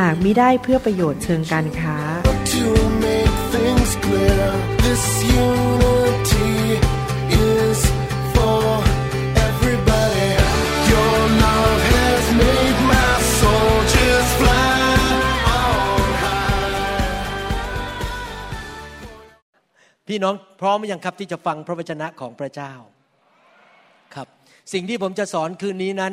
หากมิได้เพื่อประโยชน์เชิงการค้า to make things clear. This unity is for everybody. Your love has made my soul just fly on high. พี่น้องพร้อมหรือยังครับที่จะฟังพระวจนะของพระเจ้าครับ สิ่งที่ผมจะสอนคืนนี้นั้น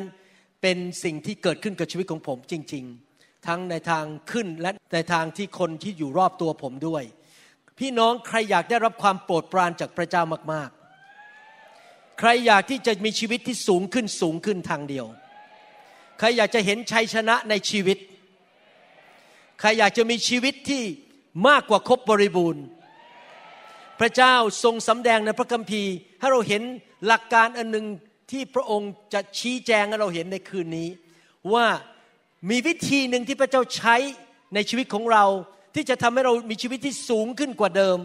เป็นสิ่งที่เกิดขึ้นกับชีวิตของผมจริง ๆ ทั้งในทางขึ้นและในทางที่คนที่อยู่รอบตัวผมด้วย พี่น้องใครอยากได้รับความโปรดปรานจากพระเจ้ามากๆ ใครอยากที่จะมีชีวิตที่สูงขึ้นสูงขึ้นทางเดียว ใครอยากจะเห็นชัยชนะในชีวิต ใครอยากจะมีชีวิตที่มากกว่าครบบริบูรณ์ พระเจ้าทรงสำแดงในพระคัมภีร์ ให้เราเห็นหลักการอันหนึ่งที่พระองค์จะชี้แจงให้เราเห็นในคืนนี้ ว่า มีวิธีหนึ่งที่พระเจ้าใช้ในชีวิตของเรา ที่จะทำให้เรามีชีวิตที่สูงขึ้นกว่าเดิม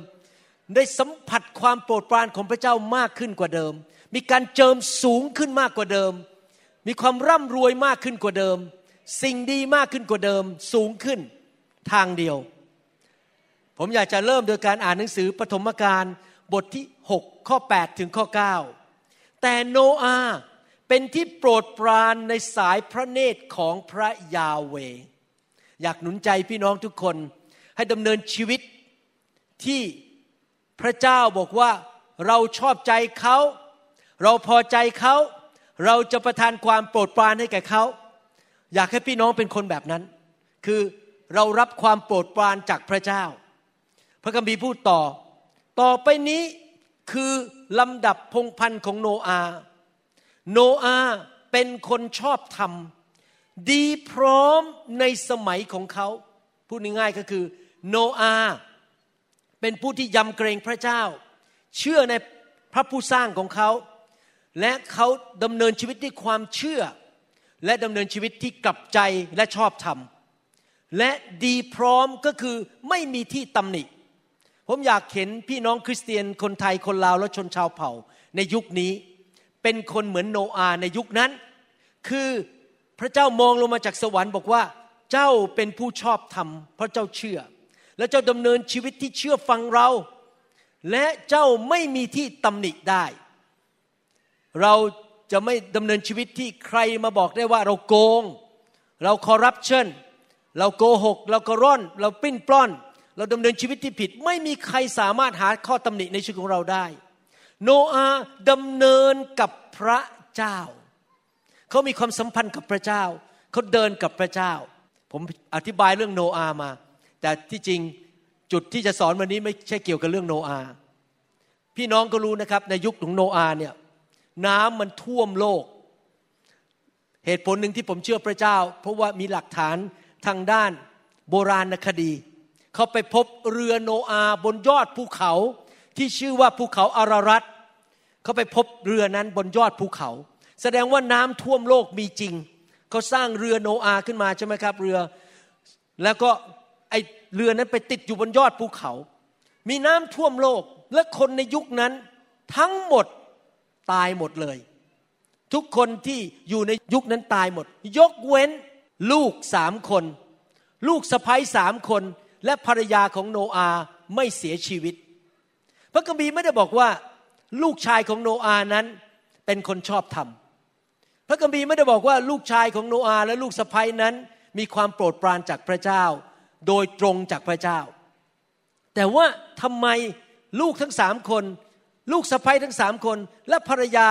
ได้สัมผัสความโปรดปรานของพระเจ้ามากขึ้นกว่าเดิม มีการเจิมสูงขึ้นมากกว่าเดิม มีความร่ำรวยมากขึ้นกว่าเดิม สิ่งดีมากขึ้นกว่าเดิม สูงขึ้นทางเดียว ผมอยากจะเริ่มโดยการอ่านหนังสือปฐมกาลบทที่ 6 ข้อ 8 ถึงข้อ 9 แต่โนอาห์ เป็นที่โปรดปรานในสายพระเนตรของพระยาเว อยากหนุนใจพี่น้องทุกคนให้ดำเนินชีวิตที่พระเจ้าบอกว่าเราชอบใจเขา เราพอใจเขา เราจะประทานความโปรดปรานให้แก่เขา อยากให้พี่น้องเป็นคนแบบนั้น คือเรารับความโปรดปรานจากพระเจ้า พระคัมภีร์พูดต่อ ต่อไปนี้คือลำดับพงพันธ์ของโนอาห์ โนอาเป็นคนชอบธรรม ดีพร้อมในสมัยของเขาพูดง่ายๆก็คือ โนอาเป็นผู้ที่ยำเกรงพระเจ้า เชื่อในพระผู้สร้างของเขา และเขาดำเนินชีวิตด้วยความเชื่อ และดำเนินชีวิตที่กลับใจและชอบธรรม และดีพร้อมก็คือไม่มีที่ตำหนิ ผมอยากเห็นพี่น้องคริสเตียนคนไทยคนลาวและชนชาวเผ่าในยุคนี้ เป็นคนเหมือนโนอาในยุคนั้น คือพระเจ้ามองลงมาจากสวรรค์บอกว่าเจ้าเป็นผู้ชอบธรรมเพราะเจ้าเชื่อ และเจ้าดำเนินชีวิตที่เชื่อฟังเรา และเจ้าไม่มีที่ตำหนิได้ เราจะไม่ดำเนินชีวิตที่ใครมาบอกได้ว่าเราโกง เราคอร์รัปชันเราโกหก เรากระร่อน เราปิ้นปล้อน เราดำเนินชีวิตที่ผิด ไม่มีใครสามารถหาข้อตำหนิในชีวิตของเราได้ โนอาดำเนินกับพระเจ้า เขามีความสัมพันธ์กับพระเจ้า เขาเดินกับพระเจ้า ผมอธิบายเรื่องโนอามา แต่ที่จริงจุดที่จะสอนวันนี้ไม่ใช่เกี่ยวกับเรื่องโนอา พี่น้องก็รู้นะครับในยุคของโนอาเนี่ยน้ำมันท่วมโลก เหตุผลหนึ่งที่ผมเชื่อพระเจ้า เพราะว่ามีหลักฐานทางด้านโบราณคดี เขาไปพบเรือโนอาบนยอดภูเขา ที่ชื่อว่าภูเขาอารารัตเขาไปพบเรือนั้นบนยอดภูเขา แสดงว่าน้ำท่วมโลกมีจริงเขาสร้างเรือโนอาห์ขึ้นมาใช่ไหมครับเรือ แล้วก็ไอเรือนั้นไปติดอยู่บนยอดภูเขา มีน้ำท่วมโลกและคนในยุคนั้นทั้งหมดตายหมดเลย ทุกคนที่อยู่ในยุคนั้นตายหมด ยกเว้นลูกสามคน ลูกสะพ้ยสามคนและภรรยาของโนอาห์ไม่เสียชีวิต พระคัมภีไม่ได้บอกว่าลูกชายของโนอาห์นั้นเป็นคนชอบธรรม พระคัมภีไม่ได้บอกว่าลูกชายของโนอาห์และลูกสะพ้นั้น มีความโปรดปรานจากพระเจ้า โดยตรงจากพระเจ้า แต่ว่าทำไมลูกทั้งสามคน ลูกสะพ้ทั้งสามคนและภรรยา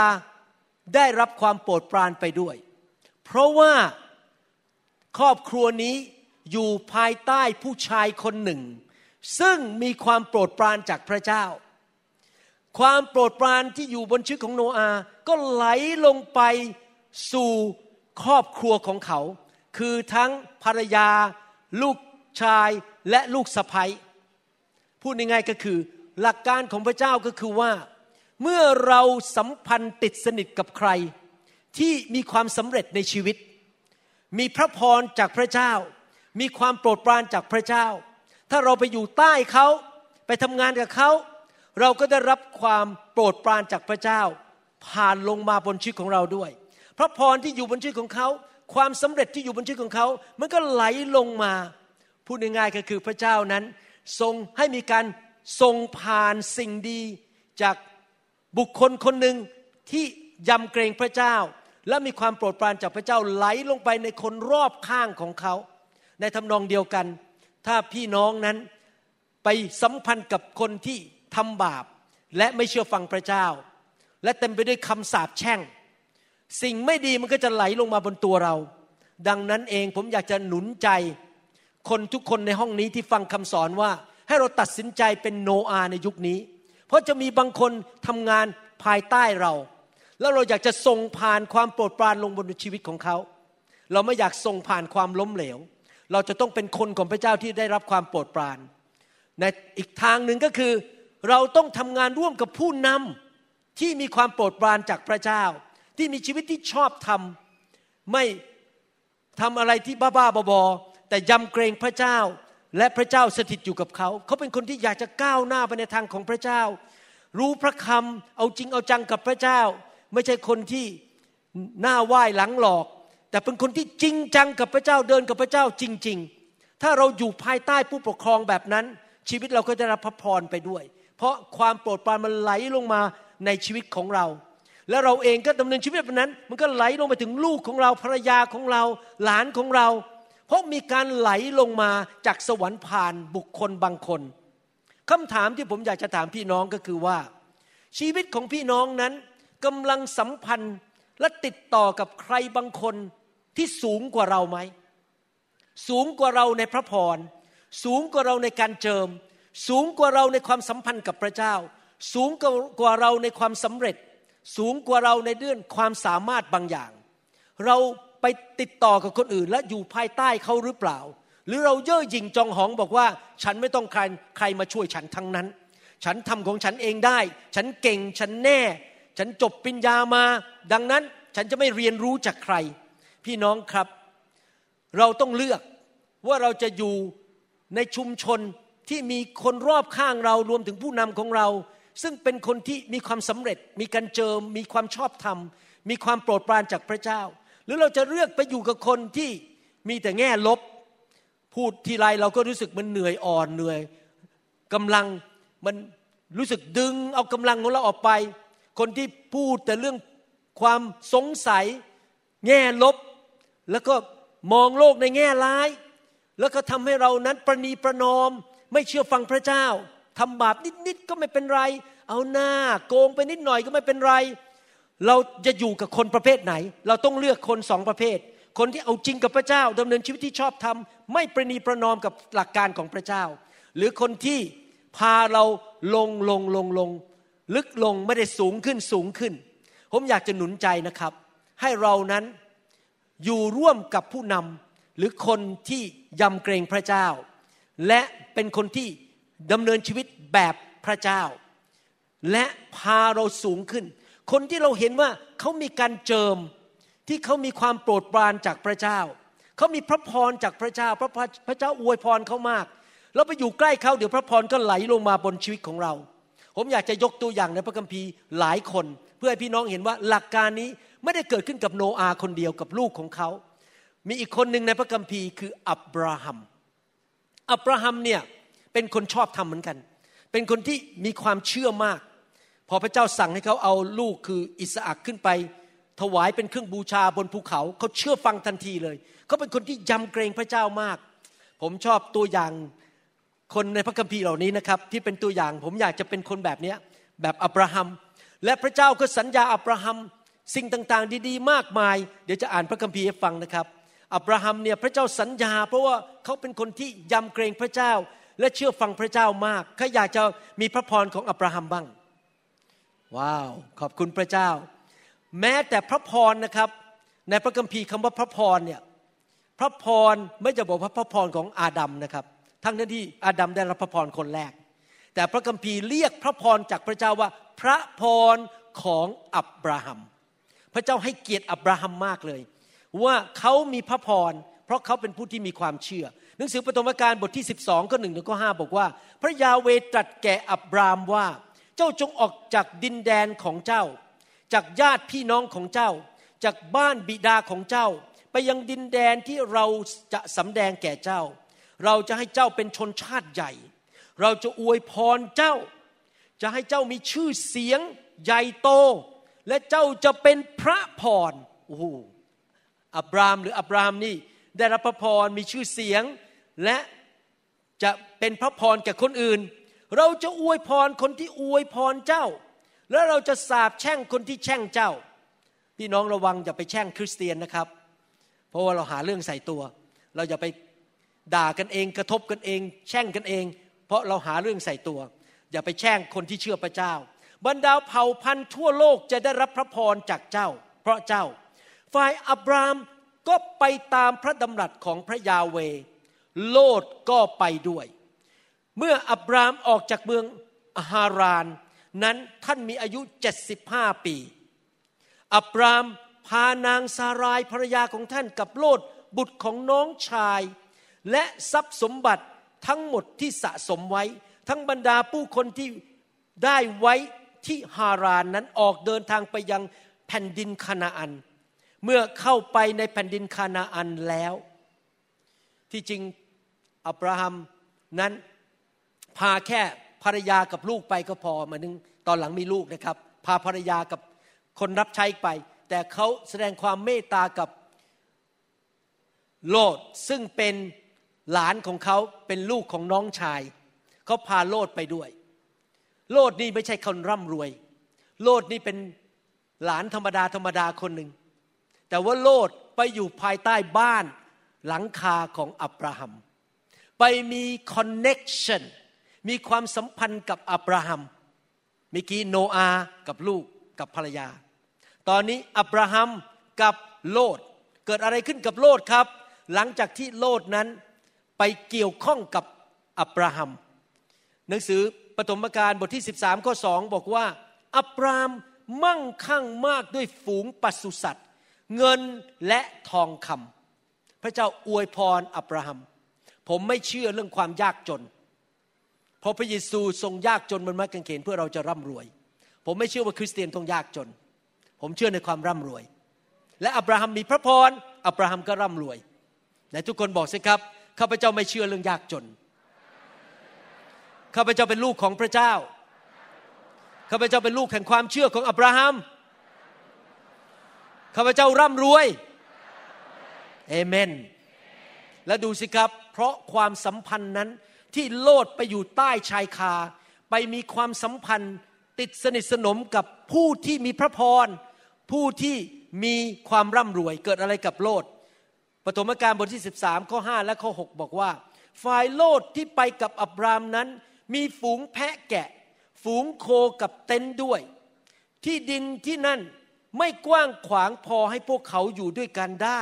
ได้รับความโปรดปรานไปด้วย เพราะว่าครอบครัวนี้อยู่ภายใต้ผู้ชายคนหนึ่ง ซึ่งมีความโปรดปรานจากพระเจ้า ความโปรดปรานที่อยู่บนชีวิตของโนอาห์ก็ไหลลงไปสู่ครอบครัวของเขา คือทั้งภรรยา ลูกชายและลูกสะใภ้พูดง่ายๆก็คือ หลักการของพระเจ้าก็คือว่า เมื่อเราสัมพันธ์ติดสนิทกับใคร ที่มีความสำเร็จในชีวิต มีพระพรจากพระเจ้า มีความโปรดปรานจากพระเจ้า ถ้าเราไปอยู่ใต้เขาไปทำงานกับเขา เราก็ได้รับความโปรดปรานจากพระเจ้า ผ่านลงมาบนชีวิตของเราด้วย พระพรที่อยู่บนชีวิตของเขา ความสำเร็จที่อยู่บนชีวิตของเขา มันก็ไหลลงมา พูดง่ายๆก็คือพระเจ้านั้น ทรงให้มีการทรงผ่านสิ่งดีจากบุคคลคนหนึ่งที่ยำเกรงพระเจ้า และมีความโปรดปรานจากพระเจ้าไหลลงไปในคนรอบข้างของเขา ในทำนองเดียวกัน ถ้าพี่น้องนั้นไปสัมพันธ์กับคนที่ ทำบาปและไม่เชื่อฟังพระเจ้า และเต็มไปด้วยคำสาปแช่ง สิ่งไม่ดีมันก็จะไหลลงมาบนตัวเรา ดังนั้นเองผมอยากจะหนุนใจ คนทุกคนในห้องนี้ที่ฟังคำสอนว่า ให้เราตัดสินใจเป็นโนอาในยุคนี้ เพราะจะมีบางคนทำงานภายใต้เรา แล้วเราอยากจะส่งผ่านความโปรดปรานลงบนชีวิตของเขา เราไม่อยากส่งผ่านความล้มเหลว เราจะต้องเป็นคนของพระเจ้าที่ได้รับความโปรดปรานในอีกทางหนึ่งก็คือ เราต้องทำงานร่วมกับผู้นำที่มีความโปรดปรานจากพระเจ้า ที่มีชีวิตที่ชอบทำไม่ทำอะไรที่บ้าๆบอๆแต่ยำเกรงพระเจ้าและพระเจ้าสถิตอยู่กับเขา เขาเป็นคนที่อยากจะก้าวหน้าไปในทางของพระเจ้า รู้พระคำเอาจริงเอาจังกับพระเจ้า ไม่ใช่คนที่หน้าไหว้หลังหลอก แต่เป็นคนที่จริงจังกับพระเจ้าเดินกับพระเจ้าจริง ๆ ถ้าเราอยู่ภายใต้ผู้ปกครองแบบนั้น ชีวิตเราก็จะรับพระพรไปด้วย เพราะความโปรดปรานมันไหลลงมาในชีวิตของเรา และเราเองก็ดำเนินชีวิตแบบนั้น มันก็ไหลลงไปถึงลูกของเราภรรยาของเราหลานของเรา เพราะมีการไหลลงมาจากสวรรค์ผ่านบุคคลบางคนคำถามที่ผมอยากจะถามพี่น้องก็คือว่า ชีวิตของพี่น้องนั้นกำลังสัมพันธ์และติดต่อกับใครบางคนที่สูงกว่าเราไหม สูงกว่าเราในพระพร สูงกว่าเราในการเจิม สูงกว่าเราในความสัมพันธ์กับพระเจ้า สูงกว่าเราในความสำเร็จ สูงกว่าเราในเรื่องความสามารถบางอย่าง เราไปติดต่อกับคนอื่น และอยู่ภายใต้เขาหรือเปล่า หรือเราเย่อหยิ่งจองหองบอกว่า ฉันไม่ต้องใครใครมาช่วยฉันทั้งนั้น ฉันทำของฉันเองได้ ฉันเก่งฉันแน่ ฉันจบปริญญามา ดังนั้นฉันจะไม่เรียนรู้จากใคร พี่น้องครับ เราต้องเลือกว่าเราจะอยู่ในชุมชน ที่มีคนรอบข้างเรารวมถึงผู้นำของเรา ซึ่งเป็นคนที่มีความสำเร็จ มีการเจิม มีความชอบธรรม มีความโปรดปรานจากพระเจ้า หรือเราจะเลือกไปอยู่กับคนที่มีแต่แง่ลบ พูดทีไรเราก็รู้สึกมันเหนื่อยอ่อนเหนื่อยกำลังมันรู้สึกดึงเอากำลังของเราออกไป คนที่พูดแต่เรื่องความสงสัย แง่ลบ แล้วก็มองโลกในแง่ร้าย แล้วก็ทำให้เรานั้นประนีประนอม ไม่เชื่อฟังพระเจ้าทำบาปนิดๆก็ไม่เป็นไร เอาหน้าโกงไปนิดหน่อยก็ไม่เป็นไร เราจะอยู่กับคนประเภทไหน เราต้องเลือกคนสองประเภท คนที่เอาจริงกับพระเจ้าดำเนินชีวิตที่ชอบทำไม่ประนีประนอมกับหลักการของพระเจ้า หรือคนที่พาเราลงลงลงลง ลึกลงไม่ได้สูงขึ้นสูงขึ้น ผมอยากจะหนุนใจนะครับ ให้เรานั้นอยู่ร่วมกับผู้นำหรือคนที่ยำเกรงพระเจ้า และ เป็นคนที่ดำเนินชีวิตแบบพระเจ้า และพาเราสูงขึ้น คนที่เราเห็นว่าเขามีการเจิมที่เขามีความโปรดปรานจากพระเจ้า เขามีพระพรจากพระเจ้า พระพระเจ้าอวยพรเขามาก เราไปอยู่ใกล้เขาเดี๋ยวพระพรก็ไหลลงมาบนชีวิตของเรา ผมอยากจะยกตัวอย่างในพระคัมภีร์หลายคน เพื่อให้พี่น้องเห็นว่าหลักการนี้ไม่ได้เกิดขึ้นกับโนอาคนเดียวกับลูกของเขา มีอีกคนหนึ่งในพระคัมภีร์คืออับราฮัม อับราฮัมเนี่ยเป็นคนชอบทำเหมือนกัน เป็นคนที่มีความเชื่อมาก พอพระเจ้าสั่งให้เขาเอาลูกคืออิสอักขึ้นไป ถวายเป็นเครื่องบูชาบนภูเขา เขาเชื่อฟังทันทีเลย เขาเป็นคนที่ยำเกรงพระเจ้ามาก ผมชอบตัวอย่างคนในพระคัมภีร์เหล่านี้นะครับ ที่เป็นตัวอย่างผมอยากจะเป็นคนแบบนี้แบบอับราฮัม และพระเจ้าก็สัญญาอับราฮัมสิ่งต่างๆ ดีๆ มากมาย เดี๋ยวจะอ่านพระคัมภีร์ให้ฟังนะครับ อับราฮัมเนี่ยพระเจ้าสัญญา เพราะว่าเขาเป็นคนที่ยำเกรงพระเจ้า และเชื่อฟังพระเจ้ามากเขาอยากจะมีพระพรของอับราฮัมบ้าง ว้าวขอบคุณพระเจ้า แม้แต่พระพรนะครับ ในพระคัมภีร์คำว่าพระพรเนี่ยพระพรไม่จะบอกว่าพระพรของอาดัมนะครับ ทั้งนั้นที่อาดัมได้รับพระพรคนแรก แต่พระคัมภีร์เรียกพระพรจากพระเจ้าว่าพระพรของอับราฮัม พระเจ้าให้เกียรติอับราฮัมมากเลย ว่าเขามีพระพรเพราะเขาเป็นผู้ที่มีความเชื่อ หนังสือปฐมกาลบทที่ 12ข้อหนึ่งถึงข้อห้าบอกว่า พระยาเวตรัสแก่อับรามว่า เจ้าจงออกจากดินแดนของเจ้า จากญาติพี่น้องของเจ้า จากบ้านบิดาของเจ้า ไปยังดินแดนที่เราจะสำแดงแก่เจ้า เราจะให้เจ้าเป็นชนชาติใหญ่ เราจะอวยพรเจ้า จะให้เจ้ามีชื่อเสียงใหญ่โต และเจ้าจะเป็นพระพรโอ้โห อับรามหรืออับรามนี่ได้รับพระพรมีชื่อเสียง และจะเป็นพระพรแก่คนอื่น เราจะอวยพรคนที่อวยพรเจ้า แล้วเราจะสาบแช่งคนที่แช่งเจ้า พี่น้องระวังอย่าไปแช่งคริสเตียนนะครับ เพราะว่าเราหาเรื่องใส่ตัว เราอย่าไปด่ากันเองกระทบกันเอง แช่งกันเอง เพราะเราหาเรื่องใส่ตัว อย่าไปแช่งคนที่เชื่อพระเจ้า บรรดาเผ่าพันธุ์ทั่วโลกจะได้รับพระพรจากเจ้า เพราะเจ้า ฝ่ายอับรามก็ไปตามพระดำรัสของพระยาเว โลดก็ไปด้วย เมื่ออับรามออกจากเมืองอาฮาราน นั้นท่านมีอายุ 75 ปี อับรามพานางซารายภรรยาของท่านกับโลดบุตรของน้องชาย และทรัพย์สมบัติทั้งหมดที่สะสมไว้ ทั้งบรรดาผู้คนที่ได้ไว้ที่ฮารานนั้นออกเดินทางไปยังแผ่นดินคานาอัน เมื่อเข้าไปในแผ่นดินคานาอันแล้ว ที่จริงอับราฮัมนั้นพาแค่ภรรยากับลูกไปก็พอมานึงตอนหลังมีลูกนะครับ พาภรรยากับคนรับใช้ไป แต่เขาแสดงความเมตตากับโลดซึ่งเป็นหลานของเขาเป็นลูกของน้องชาย เขาพาโลดไปด้วย โลดนี่ไม่ใช่คนร่ำรวย โลดนี่เป็นหลานธรรมดาธรรมดาคนหนึ่ง แต่ว่าโลดไปอยู่ภายใต้บ้านหลังคาของอับราฮัม ไปมี connection มีความสัมพันธ์กับอับราฮัมเมื่อกี้โนอาห์กับลูกกับภรรยา ตอนนี้อับราฮัมกับโลดเกิดอะไรขึ้นกับโลดครับ หลังจากที่โลดนั้นไปเกี่ยวข้องกับอับราฮัม หนังสือปฐมกาลบทที่ 13 ข้อ 2 บอกว่า อับรามมั่งคั่งมากด้วยฝูงปศุสัตว์ เงินและทองคำพระเจ้าอวยพรอับราฮัม ผมไม่เชื่อเรื่องความยากจน เพราะพระเยซูทรงยากจนบนไม้กางเขนเพื่อเราจะร่ำรวย ผมไม่เชื่อว่าคริสเตียนต้องยากจน ผมเชื่อในความร่ำรวย และอับราฮัมมีพระพรอับราฮัมก็ร่ำรวยไหนทุกคนบอกสิครับข้าพเจ้าไม่เชื่อเรื่องยากจนข้าพเจ้าเป็นลูกของพระเจ้าข้าพเจ้าเป็นลูกแห่งความเชื่อของอับราฮัม ข้าพเจ้าร่ำรวยเอเมน และดูสิครับ เพราะความสัมพันธ์นั้นที่โลดไปอยู่ใต้ชายคา ไปมีความสัมพันธ์ติดสนิทสนมกับผู้ที่มีพระพร ผู้ที่มีความร่ำรวยเกิดอะไรกับโลดปฐมกาลบทที่ 13 ข้อ 5 และข้อ 6 บอกว่า ฝ่ายโลดที่ไปกับอับรามนั้น มีฝูงแพะแกะ ฝูงโคกับเต็นด้วย ที่ดินที่นั่น ไม่กว้างขวางพอให้พวกเขาอยู่ด้วยกันได้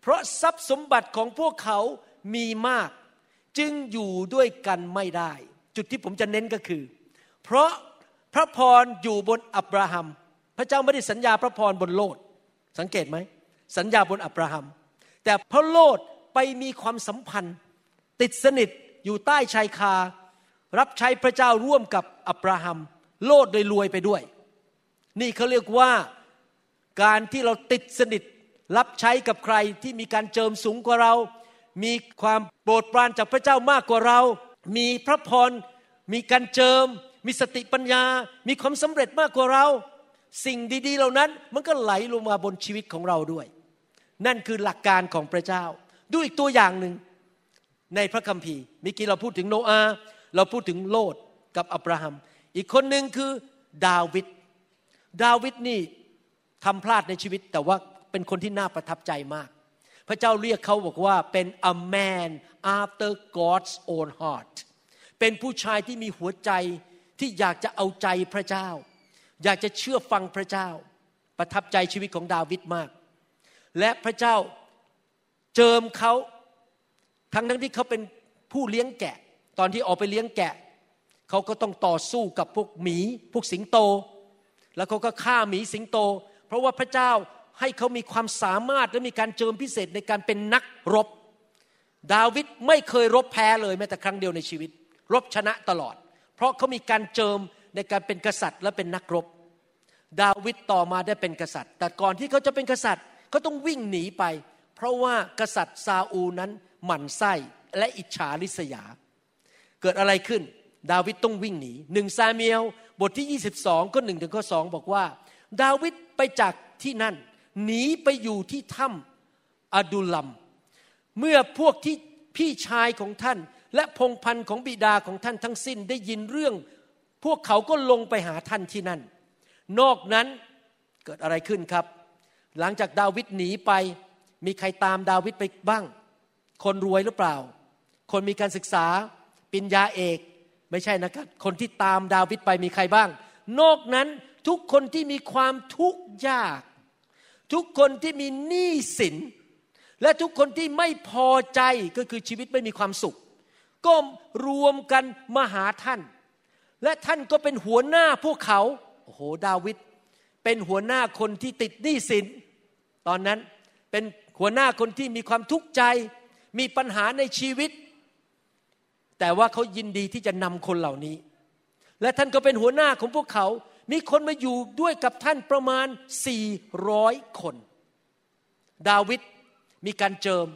เพราะทรัพย์สมบัติของพวกเขามีมาก จึงอยู่ด้วยกันไม่ได้ จุดที่ผมจะเน้นก็คือ เพราะพระพรอยู่บนอับราฮัม พระเจ้าไม่ได้สัญญาพระพรบนโลด สังเกตไหม สัญญาบนอับราฮัม แต่พระโลดไปมีความสัมพันธ์ ติดสนิทอยู่ใต้ชายคา รับใช้พระเจ้าร่วมกับอับราฮัม โลดโดยรวยไปด้วย นี่เขาเรียกว่า การที่เราติดสนิทรับใช้กับใครที่มีการเจิมสูงกว่าเรา มีความโปรดปรานจากพระเจ้ามากกว่าเรา มีพระพร มีการเจิม มีสติปัญญา มีความสำเร็จมากกว่าเรา สิ่งดีๆ เหล่านั้นมันก็ไหลลงมาบนชีวิตของเราด้วย นั่นคือหลักการของพระเจ้า ดูอีกตัวอย่างหนึ่งในพระคัมภีร์เมื่อกี้เราพูดถึงโนอาห์เราพูดถึงโลดกับอับราฮัม อีกคนหนึ่งคือดาวิด ดาวิดนี่ ทำพลาดในชีวิต แต่ว่าเป็นคนที่น่าประทับใจมาก พระเจ้าเรียกเขาบอกว่าเป็น a man after God's own heart เป็นผู้ชายที่มีหัวใจที่อยากจะเอาใจพระเจ้า อยากจะเชื่อฟังพระเจ้า ประทับใจชีวิตของดาวิดมาก และพระเจ้าเจิมเขาทั้งทั้งที่เขาเป็นผู้เลี้ยงแกะ ตอนที่ออกไปเลี้ยงแกะ เขาก็ต้องต่อสู้กับพวกหมี พวกสิงโต แล้วเขาก็ฆ่าหมีสิงโต เพราะว่าพระเจ้าให้เขามีความสามารถและมีการเจิมพิเศษในการเป็นนักรบ ดาวิดไม่เคยรบแพ้เลยแม้แต่ครั้งเดียวในชีวิต รบชนะตลอด เพราะเขามีการเจิมในการเป็นกษัตริย์และเป็นนักรบ ดาวิดต่อมาได้เป็นกษัตริย์ แต่ก่อนที่เขาจะเป็นกษัตริย์เขาต้องวิ่งหนีไป เพราะว่ากษัตริย์ซาอูนั้นหมั่นไส้และอิจฉาริษยา เกิดอะไรขึ้น ดาวิดต้องวิ่งหนีหนึ่งซาเมียลบทที่ 22ก็หนึ่งถึงข้อสองบอกว่า ดาวิดไปจากที่นั่น หนีไปอยู่ที่ถ้ำอดุลัม เมื่อพวกที่พี่ชายของท่าน และพงพันธ์ของบิดาของท่านทั้งสิ้นได้ยินเรื่อง พวกเขาก็ลงไปหาท่านที่นั่น นอกนั้นเกิดอะไรขึ้นครับ หลังจากดาวิดหนีไป มีใครตามดาวิดไปบ้าง คนรวยหรือเปล่า คนมีการศึกษาปริญญาเอกไม่ใช่นะครับ คนที่ตามดาวิดไปมีใครบ้าง นอกนั้น ทุกคนที่มีความทุกข์ยาก ทุกคนที่มีหนี้สิน และทุกคนที่ไม่พอใจก็คือชีวิตไม่มีความสุข ก็รวมกันมาหาท่าน และท่านก็เป็นหัวหน้าพวกเขาโอ้โหดาวิดเป็นหัวหน้าคนที่ติดหนี้สิน ตอนนั้นเป็นหัวหน้าคนที่มีความทุกข์ใจ มีปัญหาในชีวิต แต่ว่าเขายินดีที่จะนำคนเหล่านี้ และท่านก็เป็นหัวหน้าของพวกเขา มีคนมาอยู่ด้วยกับท่านประมาณ 400 คน ดาวิดมีการเจิม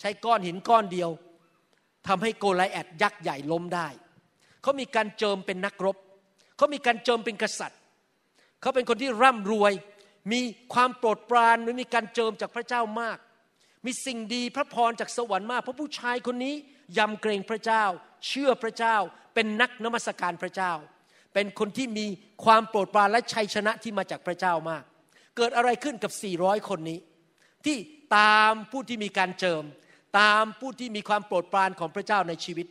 ใช้ก้อนหินก้อนเดียวทำให้โกไลแอดยักษ์ใหญ่ล้มได้ เขามีการเจิมเป็นนักรบ เขามีการเจิมเป็นกษัตริย์ เขาเป็นคนที่ร่ำรวย มีความโปรดปรานและมีการเจิมจากพระเจ้ามาก มีสิ่งดีพระพรจากสวรรค์มาก เพราะผู้ชายคนนี้ยำเกรงพระเจ้า เชื่อพระเจ้า เป็นนักนมัสการพระเจ้า เป็นคนที่มีความโปรดปรานและชัยชนะที่มาจากพระเจ้ามาก เกิดอะไรขึ้นกับ 400 คนนี้ ที่ตามผู้ที่มีการเจิม ตามผู้ที่มีความโปรดปรานของพระเจ้าในชีวิต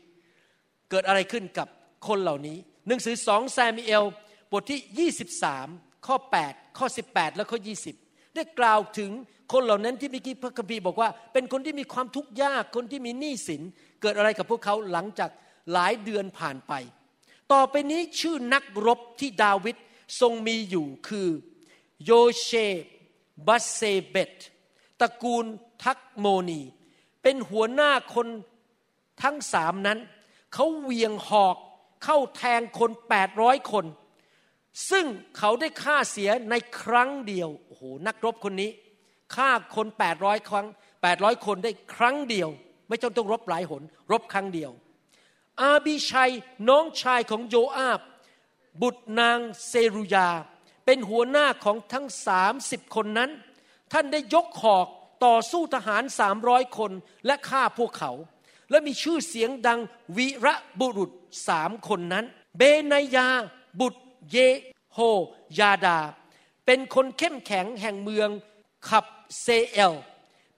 เกิดอะไรขึ้นกับคนเหล่านี้ หนังสือสองแซมเอลบทที่ 23 ข้อ 8 ข้อ 18 และข้อ 20 ได้กล่าวถึงคนเหล่านั้นที่เมื่อกี้พระคัมภีร์บอกว่า เป็นคนที่มีความทุกข์ยากคนที่มีหนี้สิน เกิดอะไรกับพวกเขาหลังจากหลายเดือนผ่านไป ต่อไปนี้ชื่อนักรบที่ดาวิดทรงมีอยู่คือโยเชบัสเซเบตตระกูลทักโมนี เป็นหัวหน้าคนทั้งสามนั้น เขาเหวียงหอกเข้าแทงคน800คน ซึ่งเขาได้ฆ่าเสียในครั้งเดียว โอ้โห นักรบคนนี้ฆ่าคน800ครั้ง800คนได้ครั้งเดียว ไม่จำต้องรบหลายหน รบครั้งเดียว อาบิชัยน้องชายของโยอาบ บุตรนางเซรุยา เป็นหัวหน้าของทั้ง30คนนั้น ท่านได้ยกหอกต่อสู้ทหาร300คนและฆ่าพวกเขา และมีชื่อเสียงดังวีระบุรุษสามคนนั้น เบนายาบุตรเยโฮยาดา เป็นคนเข้มแข็งแห่งเมืองขับเซเอล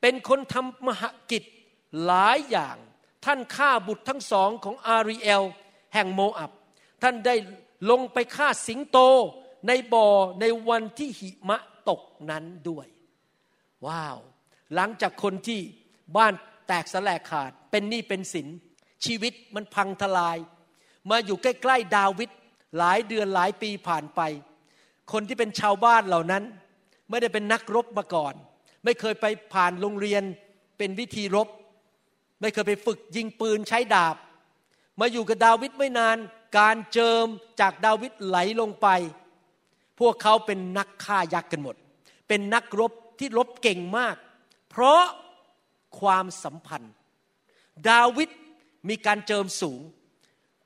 เป็นคนทำมหกิจหลายอย่าง ท่านฆ่าบุตรทั้งสองของอารีเอลแห่งโมอับ ท่านได้ลงไปฆ่าสิงโตในบ่อในวันที่หิมะตกนั้นด้วย ว้าว หลังจากคนที่บ้านแตกสลายขาด เป็นหนี้เป็นสิน ชีวิตมันพังทลาย มาอยู่ใกล้ๆดาวิดหลายเดือนหลายปีผ่านไป คนที่เป็นชาวบ้านเหล่านั้น ไม่ได้เป็นนักรบมาก่อน ไม่เคยไปผ่านโรงเรียนเป็นวิธีรบ ไม่เคยไปฝึกยิงปืนใช้ดาบ มาอยู่กับดาวิดไม่นาน การเจิมจากดาวิดไหลลงไป พวกเขาเป็นนักฆ่ายักษ์กันหมด เป็นนักรบที่รบเก่งมาก เพราะความสัมพันธ์ ดาวิดมีการเจิมสูง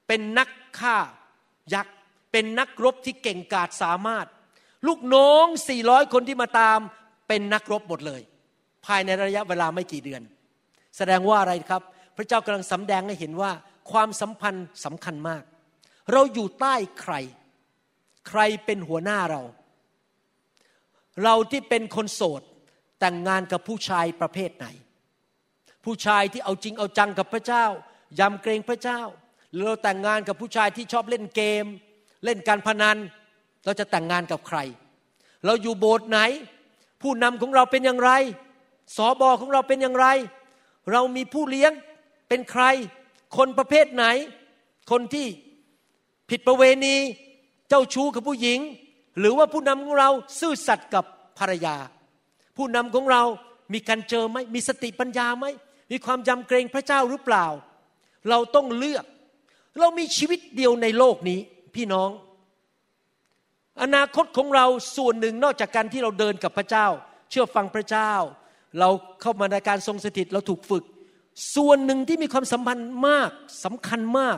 เป็นนักฆ่ายักษ์เป็นนักรบที่เก่งกาจสามารถ ลูกน้อง 400 คนที่มาตามเป็นนักรบหมดเลย ภายในระยะเวลาไม่กี่เดือน แสดงว่าอะไรครับ พระเจ้ากำลังสำแดงให้เห็นว่าความสัมพันธ์สำคัญมาก เราอยู่ใต้ใคร ใครเป็นหัวหน้าเรา เราที่เป็นคนโสดแต่งงานกับผู้ชายประเภทไหน ผู้ชายที่เอาจริงเอาจังกับพระเจ้ายำเกรงพระเจ้า หรือเราแต่งงานกับผู้ชายที่ชอบเล่นเกม เล่นการพนัน เราจะแต่งงานกับใคร เราอยู่โบสถ์ไหน ผู้นำของเราเป็นอย่างไรสอบอของเราเป็นอย่างไร เรามีผู้เลี้ยงเป็นใคร คนประเภทไหน คนที่ผิดประเวณี เจ้าชู้กับผู้หญิง หรือว่าผู้นำของเราซื่อสัตย์กับภรรยา ผู้นำของเรามีการเจอไหมมีสติปัญญาไหมมีความยำเกรงพระเจ้าหรือเปล่า เราต้องเลือก เรามีชีวิตเดียวในโลกนี้พี่น้อง อนาคตของเราส่วนหนึ่งนอกจากการที่เราเดินกับพระเจ้า เชื่อฟังพระเจ้า เราเข้ามาในการทรงสถิตเราถูกฝึก ส่วนหนึ่งที่มีความสัมพันธ์มากสำคัญมาก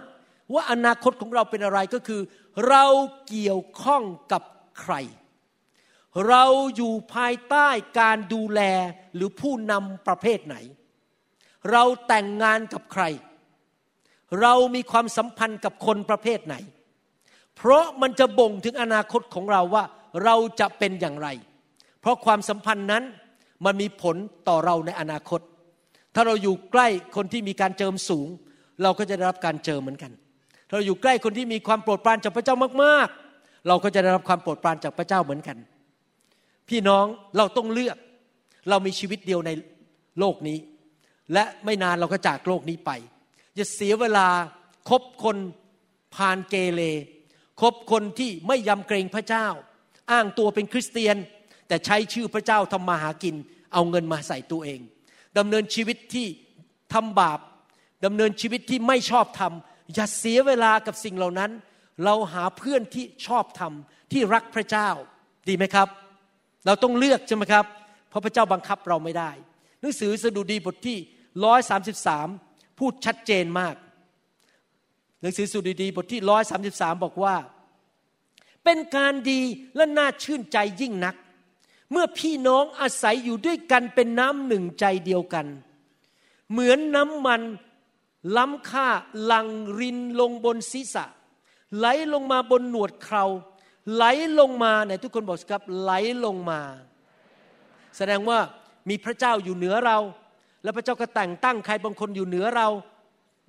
ว่าอนาคตของเราเป็นอะไรก็คือ เราเกี่ยวข้องกับใคร เราอยู่ภายใต้การดูแลหรือผู้นำประเภทไหน เราแต่งงานกับใคร เรามีความสัมพันธ์กับคนประเภทไหน เพราะมันจะบ่งถึงอนาคตของเราว่าเราจะเป็นอย่างไร เพราะความสัมพันธ์นั้น มันมีผลต่อเราในอนาคต ถ้าเราอยู่ใกล้คนที่มีการเจิมสูง เราก็จะได้รับการเจิมเหมือนกันถ้าเราอยู่ใกล้คนที่มีความโปรดปรานจากพระเจ้ามากๆ เราก็จะได้รับความโปรดปรานจากพระเจ้าเหมือนกัน พี่น้องเราต้องเลือก เรามีชีวิตเดียวในโลกนี้ และไม่นานเราก็จากโลกนี้ไป อย่าเสียเวลาคบคนพานเกเรคบคนที่ไม่ยำเกรงพระเจ้า อ้างตัวเป็นคริสเตียน แต่ใช้ชื่อพระเจ้าทำมาหากิน เอาเงินมาใส่ตัวเองดำเนินชีวิตที่ทำบาปดำเนินชีวิตที่ไม่ชอบทำอย่าเสียเวลากับสิ่งเหล่านั้น เราหาเพื่อนที่ชอบทำที่รักพระเจ้าดีไหมครับ เราต้องเลือกใช่ไหมครับเพราะพระเจ้าบังคับเราไม่ได้ หนังสือสดุดีบทที่ร้อยสาสิบสามพูดชัดเจนมาก หนังสือสดุดีบทที่ร้อยสาสิบสามบอกว่า เป็นการดีและน่าชื่นใจยิ่งนัก เมื่อพี่น้องอาศัยอยู่ด้วยกันเป็นน้ำหนึ่งใจเดียวกัน เหมือนน้ำมันล้ำค่าลังรินลงบนศีรษะ ไหลลงมาบนหนวดเคราไหลลงมาไหนทุกคนบอกสครับไหลลงมา แสดงว่ามีพระเจ้าอยู่เหนือเรา และพระเจ้าก็แต่งตั้งใครบางคนอยู่เหนือเรา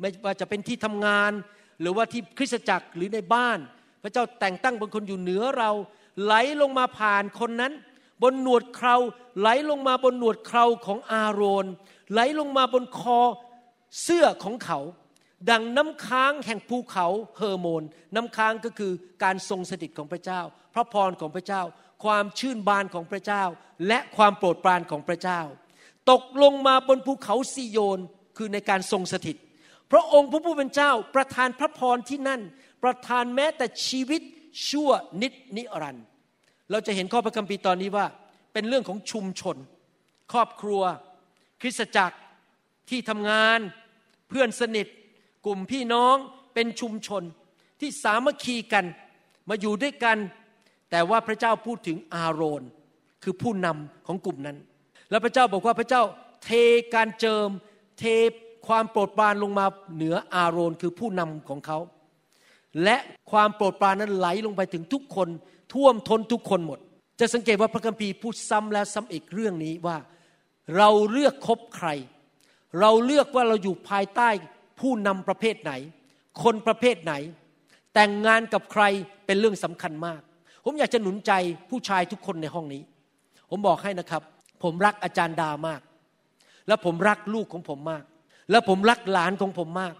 ไม่ว่าจะเป็นที่ทำงาน หรือว่าที่คริสตจักรหรือในบ้าน พระเจ้าแต่งตั้งบางคนอยู่เหนือเรา ไหลลงมาผ่านคนนั้น บนหนวดเคราไหลลงมาบนหนวดเคราของอาโรน ไหลลงมาบนคอเสื้อของเขา ดังน้ำค้างแห่งภูเขาเฮอร์โมน น้ำค้างก็คือการทรงสถิตของพระเจ้า พระพรของพระเจ้า ความชื่นบานของพระเจ้า และความโปรดปรานของพระเจ้า ตกลงมาบนภูเขาซีโยนคือในการทรงสถิต พระองค์พระผู้เป็นเจ้าประทานพระพรที่นั่น ประทานแม้แต่ชีวิตชั่วนิดนิรันดร์ เราจะเห็นข้อพระคัมภีร์ตอนนี้ว่า เป็นเรื่องของชุมชน ครอบครัว คริสตจักรที่ทำงาน เพื่อนสนิท กลุ่มพี่น้องเป็นชุมชนที่สามัคคีกันมาอยู่ด้วยกัน แต่ว่าพระเจ้าพูดถึงอาโรน คือผู้นำของกลุ่มนั้น แล้วพระเจ้าบอกว่าพระเจ้าเทการเจิม เทความโปรดปรานลงมาเหนืออาโรนคือผู้นำของเขา และความโปรดปรานนั้นไหลลงไปถึงทุกคน ท่วมท้นทุกคนหมด จะสังเกตว่าพระคัมภีร์พูดซ้ำแล้วซ้ำอีกเรื่องนี้ว่า เราเลือกคบใคร เราเลือกว่าเราอยู่ภายใต้ผู้นำประเภทไหน คนประเภทไหน แต่งงานกับใครเป็นเรื่องสำคัญมาก ผมอยากจะหนุนใจผู้ชายทุกคนในห้องนี้ ผมบอกให้นะครับ ผมรักอาจารย์ดามาก และผมรักลูกของผมมาก และผมรักหลานของผมมาก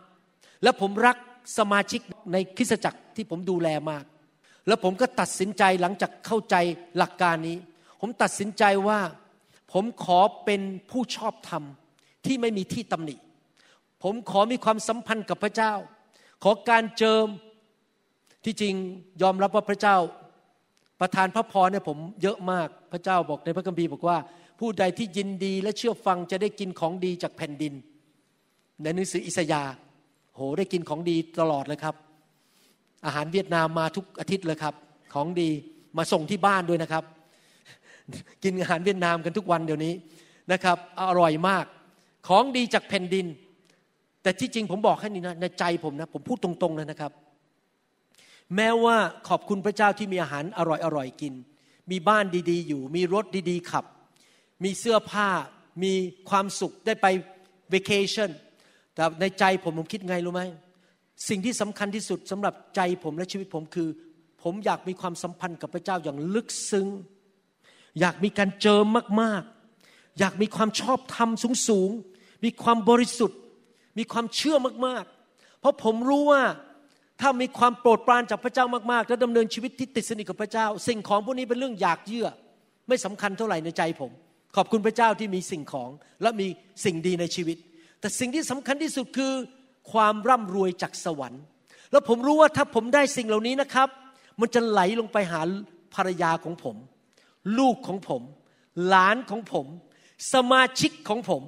และผมรักสมาชิกในคริสตจักรที่ผมดูแลมาก แล้วผมก็ตัดสินใจหลังจากเข้าใจหลักการนี้ ผมตัดสินใจว่า ผมขอเป็นผู้ชอบธรรมที่ไม่มีที่ตำหนิ ผมขอมีความสัมพันธ์กับพระเจ้า ขอการเจิมที่จริงยอมรับว่าพระเจ้า ประทานพระพรให้ผมเยอะมากพระเจ้าบอกในพระคัมภีร์บอกว่า ผู้ใดที่ยินดีและเชื่อฟังจะได้กินของดีจากแผ่นดิน ในหนังสืออิสยาห์โหได้กินของดีตลอดเลยครับ อาหารเวียดนามมาทุกอาทิตย์เลยครับ ของดีมาส่งที่บ้านด้วยนะครับ กินอาหารเวียดนามกันทุกวันเดี๋ยวนี้นะครับ อร่อยมากของดีจากแผ่นดิน แต่ที่จริงผมบอกให้นี่นะในใจผมนะผมพูดตรงๆเลยนะครับ แม้ว่าขอบคุณพระเจ้าที่มีอาหารอร่อยอร่อยกิน มีบ้านดีๆ อยู่ มีรถดีๆขับ มีเสื้อผ้ามีความสุขได้ไปเวกเคชั่นแต่ในใจผมผมคิดไงรู้ไหม สิ่งที่สำคัญที่สุดสำหรับใจผมและชีวิตผมคือ ผมอยากมีความสัมพันธ์กับพระเจ้าอย่างลึกซึ้ง อยากมีการเจิมมากๆ อยากมีความชอบธรรมสูงๆ มีความบริสุทธิ์ มีความเชื่อมากๆ เพราะผมรู้ว่าถ้ามีความโปรดปรานจากพระเจ้ามากๆ และดำเนินชีวิตที่ติดสนิทกับพระเจ้า สิ่งของพวกนี้เป็นเรื่องอยากเยื่อ ไม่สำคัญเท่าไหร่ในใจผม ขอบคุณพระเจ้าที่มีสิ่งของและมีสิ่งดีในชีวิต แต่สิ่งที่สำคัญที่สุดคือ ความร่ำรวยจากสวรรค์ แล้วผมรู้ว่าถ้าผมได้สิ่งเหล่านี้นะครับ มันจะไหลลงไปหาภรรยาของผม ลูกของผม หลานของผม สมาชิกของผม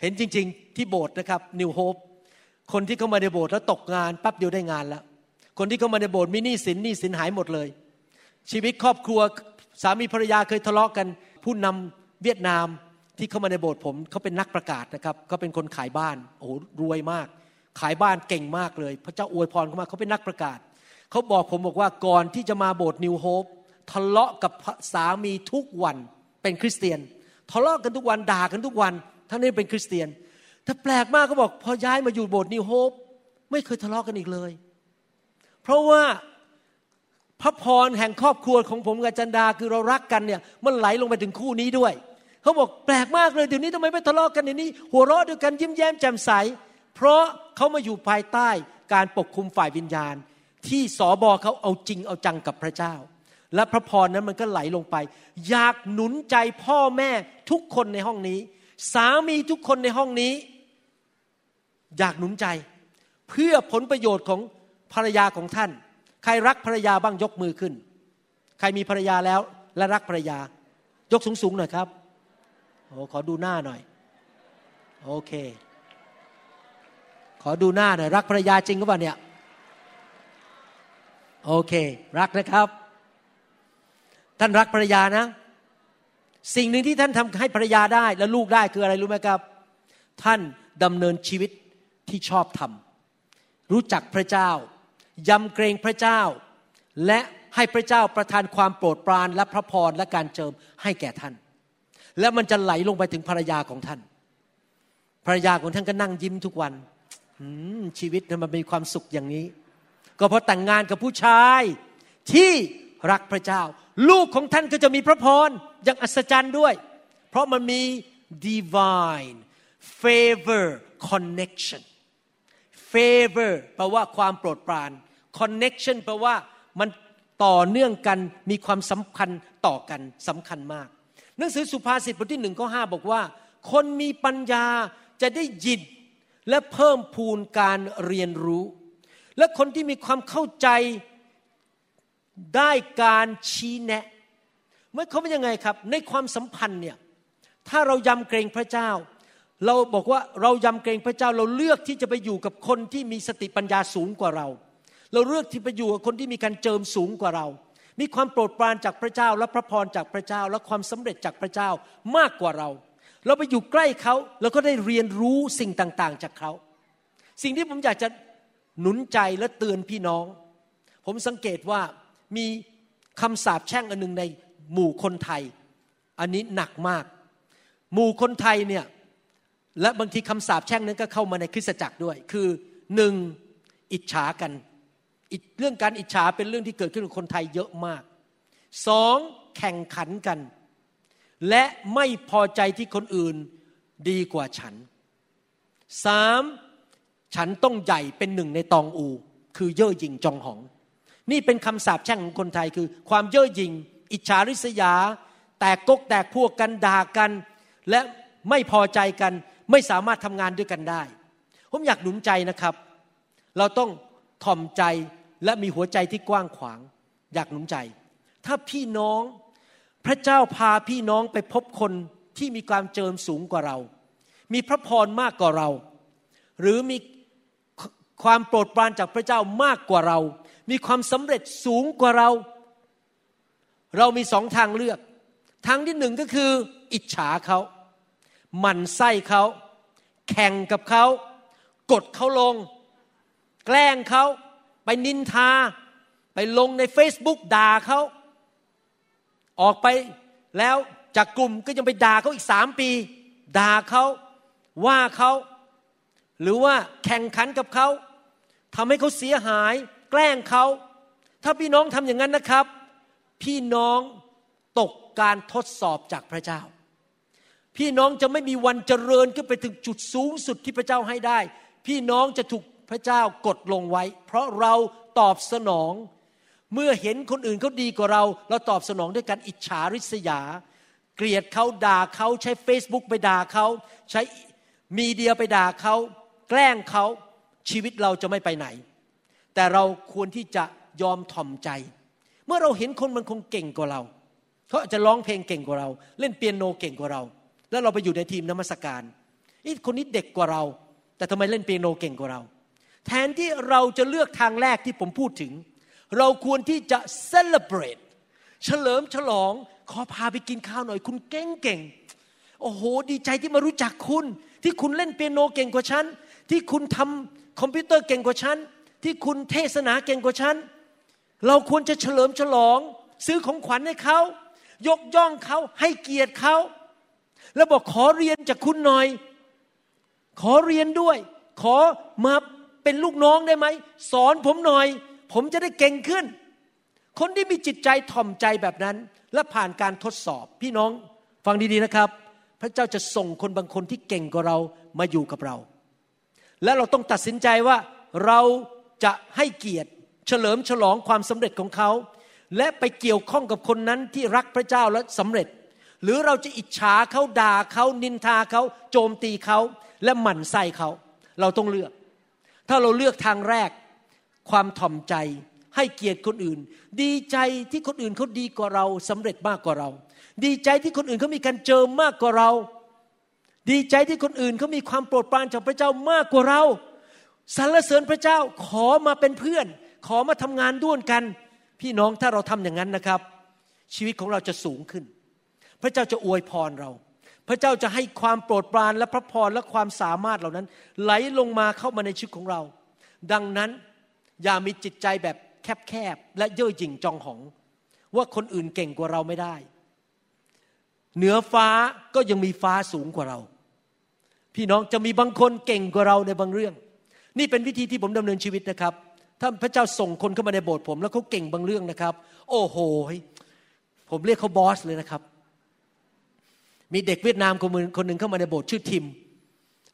เห็นจริง ๆ ที่โบสถ์นะครับนิวโฮปคนที่เข้ามาในโบสถ์แล้วตกงานปั๊บเดียวได้งานแล้ว คนที่เข้ามาในโบสถ์มีหนี้สินหนี้สินหายหมดเลย ชีวิตครอบครัวสามีภรรยาเคยทะเลาะกัน ผู้นำเวียดนาม ที่เข้ามาในโบสถ์ผมเขาเป็นนักประกาศนะครับเขาเป็นคนขายบ้านโอ้โหรวยมาก ขายบ้านเก่งมากเลย พระเจ้าอวยพรเขามาเขาเป็นนักประกาศเขาบอกผมบอกว่าก่อนที่จะมาโบสถ์นิวโฮปทะเลาะกับสามีทุกวันเป็นคริสเตียนทะเลาะกันทุกวันด่ากันทุกวันทั้งนี้เป็นคริสเตียนแต่แปลกมากเขาบอกพอย้ายมาอยู่โบสถ์นิวโฮปไม่เคยทะเลาะกันอีกเลย เพราะว่าพระพรแห่งครอบครัวของผมกับจันดาคือเรารักกันเนี่ยมันไหลลงไปถึงคู่นี้ด้วย เขาบอกแปลกมากเลยเดี๋ยวนี้ทำไมไม่ทะเลาะกันเดี๋ยวนี้ หัวเราะด้วยกันยิ้มแย้มแจ่มใส เพราะเขามาอยู่ภายใต้การปกคุมฝ่ายวิญญาณ ที่สอบอเขาเอาจริงเอาจังกับพระเจ้า และพระพรนั้นมันก็ไหลลงไป อยากหนุนใจพ่อแม่ทุกคนในห้องนี้ สามีทุกคนในห้องนี้ อยากหนุนใจ เพื่อผลประโยชน์ของภรรยาของท่าน ใครรักภรรยาบ้างยกมือขึ้น ใครมีภรรยาแล้วและรักภรรยายกสูงๆหน่อยครับ โอ้ขอดูหน้าหน่อย โอเค ขอดูหน้าหน่อย รักภรรยาจริงหรือเปล่าเนี่ย โอเค รักนะครับ ท่านรักภรรยานะ สิ่งหนึ่งที่ท่านทำให้ภรรยาได้ และลูกได้คืออะไรรู้ไหมครับ ท่านดำเนินชีวิตที่ชอบทำรู้จักพระเจ้ายำเกรงพระเจ้า และให้พระเจ้าประทานความโปรดปรานและพระพรและการเจิมให้แก่ท่าน และมันจะไหลลงไปถึงภรรยาของท่าน ภรรยาของท่านก็นั่งยิ้มทุกวันชีวิตมันมีความสุขอย่างนี้ ก็เพราะแต่งงานกับผู้ชายที่รักพระเจ้า ลูกของท่านก็จะมีพระพรอย่างอัศจรรย์ด้วย เพราะมันมี divine favor connection favor แปลว่าความโปรดปราน connection แปลว่ามันต่อเนื่องกันมีความสำคัญต่อกันสำคัญมาก หนังสือสุภาษิตบทที่หนึ่งข้อห้าบอกว่า คนมีปัญญาจะได้ยินและเพิ่มพูนการเรียนรู้ และคนที่มีความเข้าใจได้การชี้แนะเมื่อเขาเป็นยังไงครับ ในความสัมพันธ์เนี่ยถ้าเรายำเกรงพระเจ้า เราบอกว่าเรายำเกรงพระเจ้าเราเลือกที่จะไปอยู่กับคนที่มีสติปัญญาสูงกว่าเรา เราเลือกที่ไปอยู่กับคนที่มีการเจิมสูงกว่าเรา มีความโปรดปรานจากพระเจ้าและพระพรจากพระเจ้าและความสำเร็จจากพระเจ้ามากกว่าเรา เราไปอยู่ใกล้เขาเราก็ได้เรียนรู้สิ่งต่างๆ จากเขา สิ่งที่ผมอยากจะหนุนใจและเตือนพี่น้อง ผมสังเกตว่ามีคำสาปแช่งอันหนึ่งในหมู่คนไทย อันนี้หนักมาก หมู่คนไทยเนี่ยและบางทีคำสาปแช่งนั้นก็เข้ามาในคริสตจักรด้วย คือหนึ่งอิจฉากัน เรื่องการอิจฉาเป็นเรื่องที่เกิดขึ้นกับคนไทยเยอะมากสองแข่งขันกัน และไม่พอใจที่คนอื่นดีกว่าฉันสามฉันต้องใหญ่เป็นหนึ่งในตองอู คือเย่อหยิ่งจองหอง นี่เป็นคำสาปแช่งของคนไทยคือ ความเย่อหยิ่ง อิจฉาริษยา แตกกกแตกพวกกันด่ากัน และไม่พอใจกันไม่สามารถทำงานด้วยกันได้ ผมอยากหนุนใจนะครับ เราต้องถ่อมใจ และมีหัวใจที่กว้างขวาง อยากหนุนใจ ถ้าพี่น้องพระเจ้าพาพี่น้องไปพบคนที่มีความเจิมสูงกว่าเรา มีพระพรมากกว่าเรา หรือมีความโปรดปรานจากพระเจ้ามากกว่าเรา มีความสำเร็จสูงกว่าเรา เรามีสองทางเลือก ทางที่หนึ่งก็คือ อิจฉาเขาหมั่นไส้เขา แข่งกับเขา กดเขาลง แกล้งเขา ไปนินทา ไปลงใน Facebook ด่าเขา ออกไปแล้วจากกลุ่มก็ยังไปด่าเขาอีกสามปี ด่าเขาว่าเขาหรือว่าแข่งขันกับเขาทำให้เขาเสียหาย แกล้งเขาถ้าพี่น้องทำอย่างนั้นนะครับ พี่น้องตกการทดสอบจากพระเจ้า พี่น้องจะไม่มีวันเจริญขึ้นไปถึงจุดสูงสุดที่พระเจ้าให้ได้ พี่น้องจะถูก พระเจ้ากดลงไว้ เพราะเราตอบสนอง เมื่อเห็นคนอื่นเขาดีกว่าเรา เราตอบสนองด้วยการอิจฉาริษยา เกลียดเขาด่าเขาใช้ Facebook ไปด่าเขาใช้มีเดียไปด่าเขาแกล้งเขาชีวิตเราจะไม่ไปไหน แต่เราควรที่จะยอมถ่อมใจ เมื่อเราเห็นคนมันคงเก่งกว่าเราเขาอาจจะร้องเพลงเก่งกว่าเรา เล่นเปียโนเก่งกว่าเรา แล้วเราไปอยู่ในทีมนมัสการอีคนนี้เด็กกว่าเรา แต่ทำไมเล่นเปียโนเก่งกว่าเรา แทนที่เราจะเลือกทางแรกที่ผมพูดถึง เราควรที่จะ celebrate เฉลิมฉลอง ขอพาไปกินข้าวหน่อย คุณเก่งเก่งโอ้โห ดีใจที่มารู้จักคุณ ที่คุณเล่นเปียโนเก่งกว่าฉัน ที่คุณทำคอมพิวเตอร์เก่งกว่าฉัน ที่คุณเทศนาเก่งกว่าฉัน เราควรจะเฉลิมฉลอง ซื้อของขวัญให้เขา ยกย่องเขาให้เกียรติเขา แล้วบอกขอเรียนจากคุณหน่อย ขอเรียนด้วย ขอมา เป็นลูกน้องได้ไหม สอนผมหน่อย ผมจะได้เก่งขึ้น คนที่มีจิตใจถ่อมใจแบบนั้น และผ่านการทดสอบ พี่น้องฟังดีๆนะครับ พระเจ้าจะส่งคนบางคนที่เก่งกว่าเรามาอยู่กับเรา และเราต้องตัดสินใจว่าเราจะให้เกียรติเฉลิมฉลองความสำเร็จของเขา และไปเกี่ยวข้องกับคนนั้นที่รักพระเจ้าและสำเร็จ หรือเราจะอิจฉาเขาด่าเขานินทาเขาโจมตีเขาและหมั่นไส้เขา เราต้องเลือก ถ้าเราเลือกทางแรกความถ่อมใจให้เกียรติคนอื่น ดีใจที่คนอื่นเขาดีกว่าเราสำเร็จมากกว่าเรา ดีใจที่คนอื่นเขามีการเจิมมากกว่าเรา ดีใจที่คนอื่นเขามีความโปรดปรานจากพระเจ้ามากกว่าเราสรรเสริญพระเจ้าขอมาเป็นเพื่อน ขอมาทำงานด้วนกัน พี่น้องถ้าเราทำอย่างนั้นนะครับ ชีวิตของเราจะสูงขึ้น พระเจ้าจะอวยพรเรา พระเจ้าจะให้ความโปรดปรานและพระพรและความสามารถเหล่านั้น ไหลลงมาเข้ามาในชีวิตของเรา ดังนั้นอย่ามีจิตใจแบบแคบๆและเย่อหยิ่งจองหอง ว่าคนอื่นเก่งกว่าเราไม่ได้ เหนือฟ้าก็ยังมีฟ้าสูงกว่าเรา พี่น้องจะมีบางคนเก่งกว่าเราในบางเรื่อง นี่เป็นวิธีที่ผมดำเนินชีวิตนะครับถ้าพระเจ้าส่งคนเข้ามาในโบสถ์ผม แล้วเขาเก่งบางเรื่องนะครับ โอ้โห ผมเรียกเขาบอสเลยนะครับ มีเด็กเวียดนามคนหนึ่งคนหนึ่งเข้ามาในโบสถ์ชื่อทิม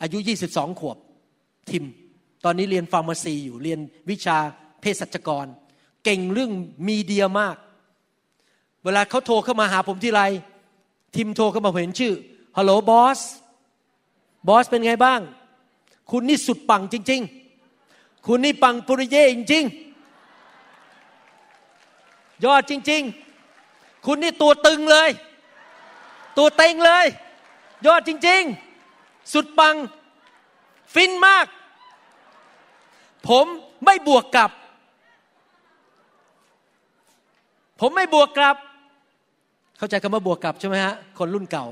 อายุ 22 ขวบทิม ตอนนี้เรียนฟาร์มาซีอยู่เรียนวิชาเภสัชกร เก่งเรื่องมีเดียมาก เวลาเขาโทรเข้ามาหาผมที่ไร ทิมโทรเข้ามาเห็นชื่อฮัลโหลบอสบอสเป็นไงบ้าง คุณนี่สุดปังจริง ๆ คุณนี่ปังปุริเย่จริง ๆ ยอดจริง ๆ คุณนี่ตัวตึงเลย ตัวเต็งเลย ยอดจริง ๆ สุดปัง ฟินมาก ผมไม่บวกกลับ ผมไม่บวกกลับ เข้าใจคำว่าบวกกลับใช่ไหมฮะ คนรุ่นเก่า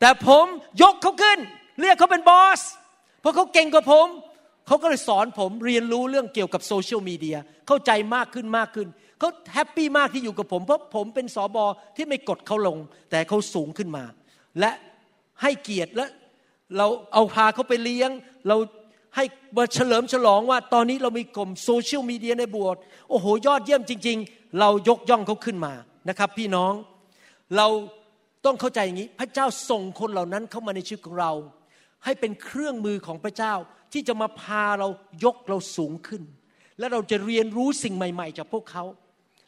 แต่ผมยกเขาขึ้น เรียกเขาเป็นบอส เพราะเขาเก่งกว่าผม เขาก็เลยสอนผมเรียนรู้เรื่องเกี่ยวกับโซเชียลมีเดีย เข้าใจมากขึ้นมากขึ้น เขาแฮปปี้มากที่อยู่กับผม เพราะผมเป็นสอบอที่ไม่กดเขาลง แต่เขาสูงขึ้นมา และให้เกียรติและเราเอาพาเขาไปเลี้ยง เราให้เฉลิมฉลองว่าตอนนี้เรามีกลุ่มโซเชียลมีเดียในโบสถ์โอ้โห ยอดเยี่ยมจริง ๆ เรายกย่องเขาขึ้นมานะครับ พี่น้องเราต้องเข้าใจอย่างนี้ พระเจ้าส่งคนเหล่านั้นเข้ามาในชีวิตของเรา ให้เป็นเครื่องมือของพระเจ้าที่จะมาพาเรายกเราสูงขึ้น และเราจะเรียนรู้สิ่งใหม่ ๆ จากพวกเขา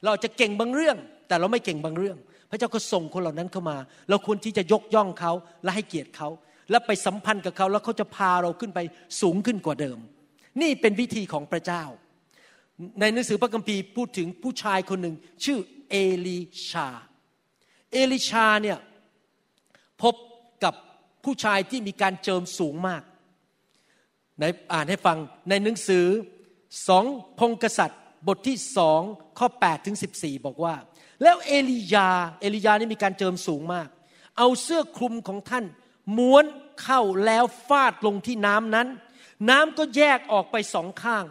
เราจะเก่งบางเรื่อง แต่เราไม่เก่งบางเรื่อง พระเจ้าก็ส่งคนเหล่านั้นเข้ามา เราควรที่จะยกย่องเขาและให้เกียรติเขา และไปสัมพันธ์กับเขาแล้วเขาจะพาเราขึ้นไปสูงขึ้นกว่าเดิม นี่เป็นวิธีของพระเจ้า ในหนังสือพระคัมภีร์พูดถึงผู้ชายคนหนึ่งชื่อเอลีชา เอลิชาเนี่ยพบกับผู้ชายที่มีการเจิมสูงมากในอ่านให้ฟังในหนังสือสองพงกษัตริย์ บทที่สองข้อ8ถึง14 บอกว่า แล้วเอลียา เอลียานี่มีการเจิมสูงมาก เอาเสื้อคลุมของท่าน ม้วนเข้าแล้วฟาดลงที่น้ำนั้น น้ำก็แยกออกไปสองข้าง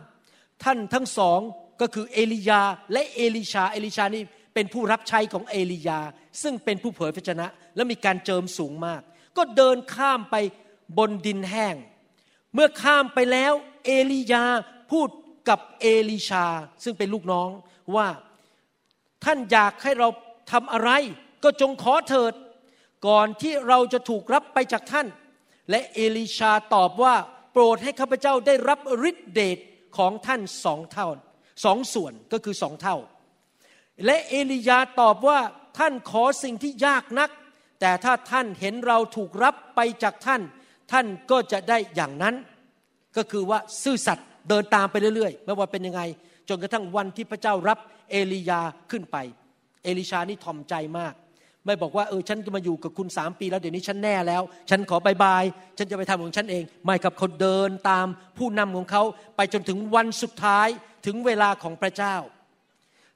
ท่านทั้งสองก็คือเอลียาและเอลิชา เอลิชานี่เป็นผู้รับใช้ของเอลียา ซึ่งเป็นผู้เผยพระชนะ และมีการเจิมสูงมาก ก็เดินข้ามไปบนดินแห้ง เมื่อข้ามไปแล้วเอลียาพูด กับเอลิชา ซึ่งเป็นลูกน้องว่าท่านอยากให้เราทำอะไร ก็จงขอเถิด ก่อนที่เราจะถูกรับไปจากท่าน และเอลิชาตอบว่าโปรดให้ข้าพเจ้าได้รับฤทธิเดชของท่านสองเท่าสองส่วนก็คือสองเท่า และเอลียาตอบว่าท่านขอสิ่งที่ยากนัก แต่ถ้าท่านเห็นเราถูกรับไปจากท่าน ท่านก็จะได้อย่างนั้น ก็คือว่าซื่อสัตย์ เดินตามไปเรื่อยๆ ไม่ว่าเป็นยังไง จนกระทั่งวันที่พระเจ้ารับเอลียาขึ้นไป เอลิชานี่ถ่อมใจมาก ไม่บอกว่าเออฉันจะมาอยู่กับคุณสามปีแล้วเดี๋ยวนี้ฉันแน่แล้ว ฉันขอบายบาย ฉันจะไปทำของฉันเอง ไม่ครับเขาเดินตามผู้นำของเขาไปจนถึงวันสุดท้ายถึงเวลาของพระเจ้า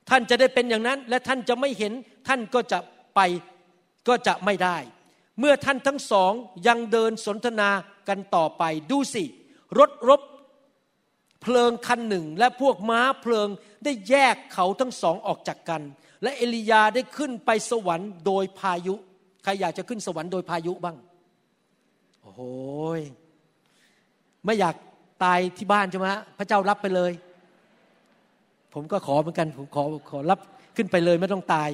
ท่านจะได้เป็นอย่างนั้น และท่านจะไม่เห็นท่านก็จะไปก็จะไม่ได้ เมื่อท่านทั้งสองยังเดินสนทนากันต่อไปดูสิรถรบ เพลิงคันหนึ่ง และพวกม้าเพลิงได้แยกเขาทั้งสองออกจากกัน และเอลียาได้ขึ้นไปสวรรค์โดยพายุ ใครอยากจะขึ้นสวรรค์โดยพายุบ้าง โอ้โหไม่อยากตายที่บ้านใช่ไหมพระเจ้ารับไปเลย ผมก็ขอเหมือนกันผมขอขอรับขึ้นไปเลยไม่ต้องตาย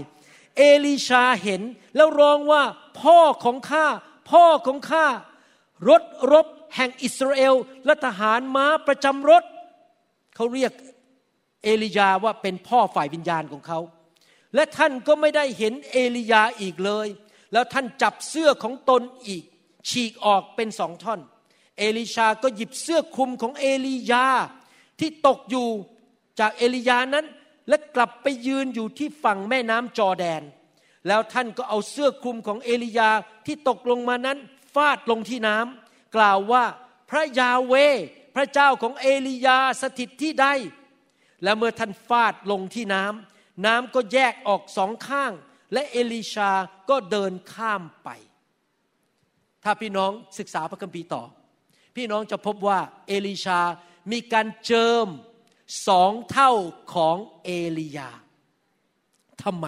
เอลีชาเห็นแล้วร้องว่าพ่อของข้าพ่อของข้ารถรบแห่งอิสราเอลและทหารม้าประจำรถ เขาเรียกเอลียาว่าเป็นพ่อฝ่ายวิญญาณของเขา และท่านก็ไม่ได้เห็นเอลียาอีกเลย แล้วท่านจับเสื้อของตนอีก ฉีกออกเป็นสองท่อน เอลิชาก็หยิบเสื้อคลุมของเอลียาที่ตกอยู่จากเอลียานั้น และกลับไปยืนอยู่ที่ฝั่งแม่น้ำจอแดน แล้วท่านก็เอาเสื้อคลุมของเอลียาที่ตกลงมานั้นฟาดลงที่น้ำกล่าวว่าพระยาเว พระเจ้าของเอลียาสถิตที่ใด และเมื่อท่านฟาดลงที่น้ำน้ำก็แยกออกสองข้าง และเอลิชาก็เดินข้ามไป ถ้าพี่น้องศึกษาพระคัมภีร์ต่อ พี่น้องจะพบว่าเอลิชามีการเจิมสองเท่าของเอลียาทำไม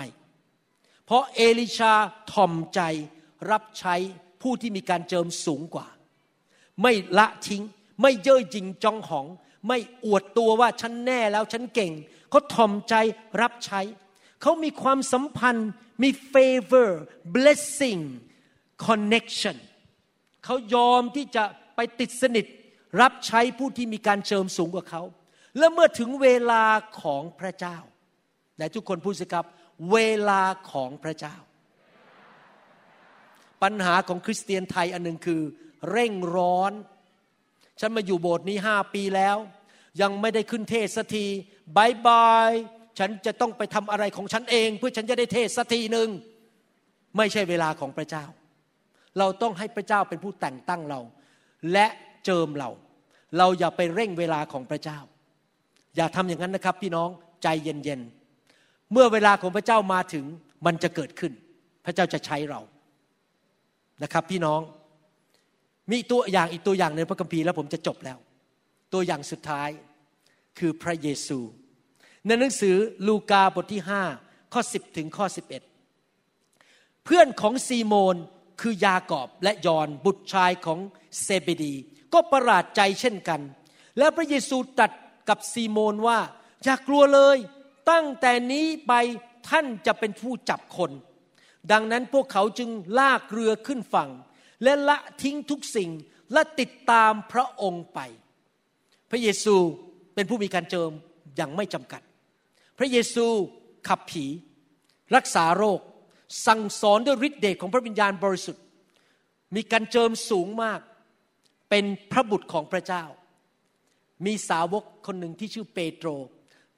เพราะเอลิชาถ่อมใจรับใช้ผู้ที่มีการเจิมสูงกว่า ไม่ละทิ้ง ไม่เย่อหยิ่งจองหอง ไม่อวดตัวว่าฉันแน่แล้วฉันเก่ง เขาถ่อมใจรับใช้ เขามีความสัมพันธ์มี favor blessing connection เขายอมที่จะไปติดสนิทรับใช้ผู้ที่มีการเจิมสูงกว่าเขา และเมื่อถึงเวลาของพระเจ้าไหนทุกคนพูดสิครับ เวลาของพระเจ้า ปัญหาของคริสเตียนไทยอันหนึ่งคือ เร่งร้อน ฉันมาอยู่โบสถ์นี้ห้าปีแล้ว ยังไม่ได้ขึ้นเทศสักทีบายบายฉันจะต้องไปทำอะไรของฉันเอง เพื่อฉันจะได้เทศสักทีหนึ่งไม่ใช่เวลาของพระเจ้า เราต้องให้พระเจ้าเป็นผู้แต่งตั้งเรา และเจิมเรา เราอย่าไปเร่งเวลาของพระเจ้า อย่าทำอย่างนั้นนะครับ พี่น้องใจเย็นๆเมื่อเวลาของพระเจ้ามาถึงมันจะเกิดขึ้น พระเจ้าจะใช้เรานะครับ พี่น้อง มีตัวอย่างอีกตัวอย่างในพระคัมภีร์แล้วผมจะจบแล้ว ตัวอย่างสุดท้ายคือพระเยซู ในหนังสือลูกาบทที่ 5 ข้อ 10 ถึงข้อ 11 เพื่อนของซีโมนคือยากอบและยอนบุตรชายของเซเบดี ก็ประหลาดใจเช่นกัน และพระเยซูตรัสกับซีโมนว่า อย่ากลัวเลย ตั้งแต่นี้ไปท่านจะเป็นผู้จับคน ดังนั้นพวกเขาจึงลากเรือขึ้นฝั่ง และละทิ้งทุกสิ่งและติดตามพระองค์ไป พระเยซูเป็นผู้มีการเจิมอย่างไม่จำกัด พระเยซูขับผี รักษาโรค สั่งสอนด้วยฤทธิ์เดชของพระวิญญาณบริสุทธิ์ มีการเจิมสูงมาก เป็นพระบุตรของพระเจ้า มีสาวกคนหนึ่งที่ชื่อเปโตร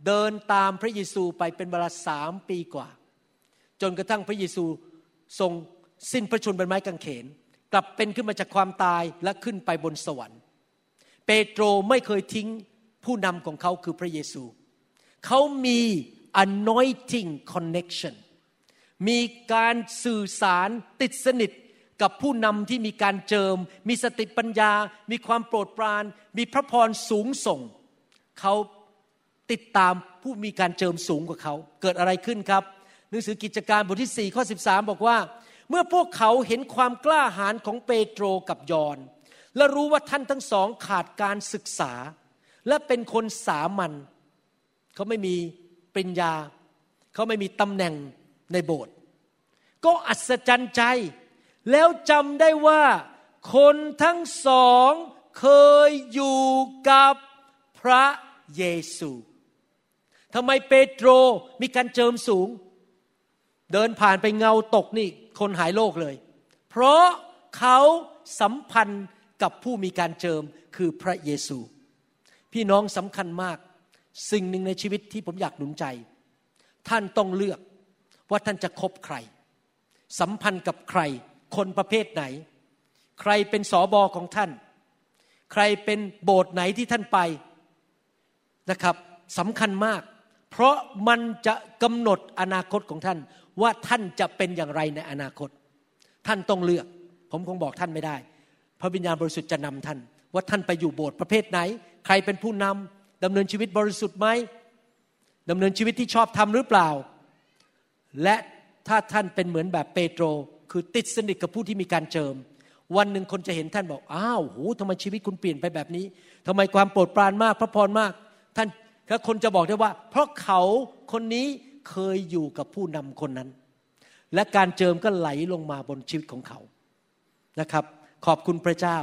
เดินตามพระเยซูไปเป็นเวลาสามปีกว่า จนกระทั่งพระเยซูทรงสิ้นพระชนม์บนไม้กางเขน กลับเป็นขึ้นมาจากความตายและขึ้นไปบนสวรรค์ เปโตรไม่เคยทิ้งผู้นำของเขาคือพระเยซู เขามี anointing connection มีการสื่อสารติดสนิทกับผู้นำที่มีการเจิม มีสติปัญญา มีความโปรดปราน มีพระพรสูงส่ง เขาติดตามผู้มีการเจิมสูงกว่าเขา เกิดอะไรขึ้นครับ หนังสือกิจการบทที่4ข้อ13 บอกว่า เมื่อพวกเขาเห็นความกล้าหาญของเปโตรกับยอน และรู้ว่าท่านทั้งสองขาดการศึกษา และเป็นคนสามัญเขาไม่มีปริญญา เขาไม่มีตำแหน่งในโบสถ์ก็อัศจรรย์ใจ แล้วจำได้ว่าคนทั้งสองเคยอยู่กับพระเยซูทำไมเปโตรมีการเจิมสูง เดินผ่านไปเงาตกนี่ คนหายโรคเลย เพราะเขาสัมพันธ์กับผู้มีการเจิมคือพระเยซู พี่น้องสำคัญมาก สิ่งหนึ่งในชีวิตที่ผมอยากหนุนใจ ท่านต้องเลือกว่าท่านจะคบใคร สัมพันธ์กับใคร คนประเภทไหน ใครเป็นสอบอของท่าน ใครเป็นโบสถ์ไหนที่ท่านไปนะครับสำคัญมาก เพราะมันจะกำหนดอนาคตของท่าน ว่าท่านจะเป็นอย่างไรในอนาคต ท่านต้องเลือก ผมคงบอกท่านไม่ได้ พระวิญญาณบริสุทธิ์จะนำท่าน ว่าท่านไปอยู่โบสถ์ประเภทไหน ใครเป็นผู้นำดำเนินชีวิตบริสุทธิ์ไหมดำเนินชีวิตที่ชอบทำหรือเปล่า และถ้าท่านเป็นเหมือนแบบเปโตร คือติดสนิทกับผู้ที่มีการเจิม วันหนึ่งคนจะเห็นท่านบอกอ้าวโหทำไมชีวิตคุณเปลี่ยนไปแบบนี้ทำไมความโปรดปรานมากพระพรมาก ท่านแล้วคนจะบอกได้ว่า เพราะเขาคนนี้ เคยอยู่กับผู้นำคนนั้น และการเจิมก็ไหลลงมาบนชีวิตของเขานะครับ ขอบคุณพระเจ้า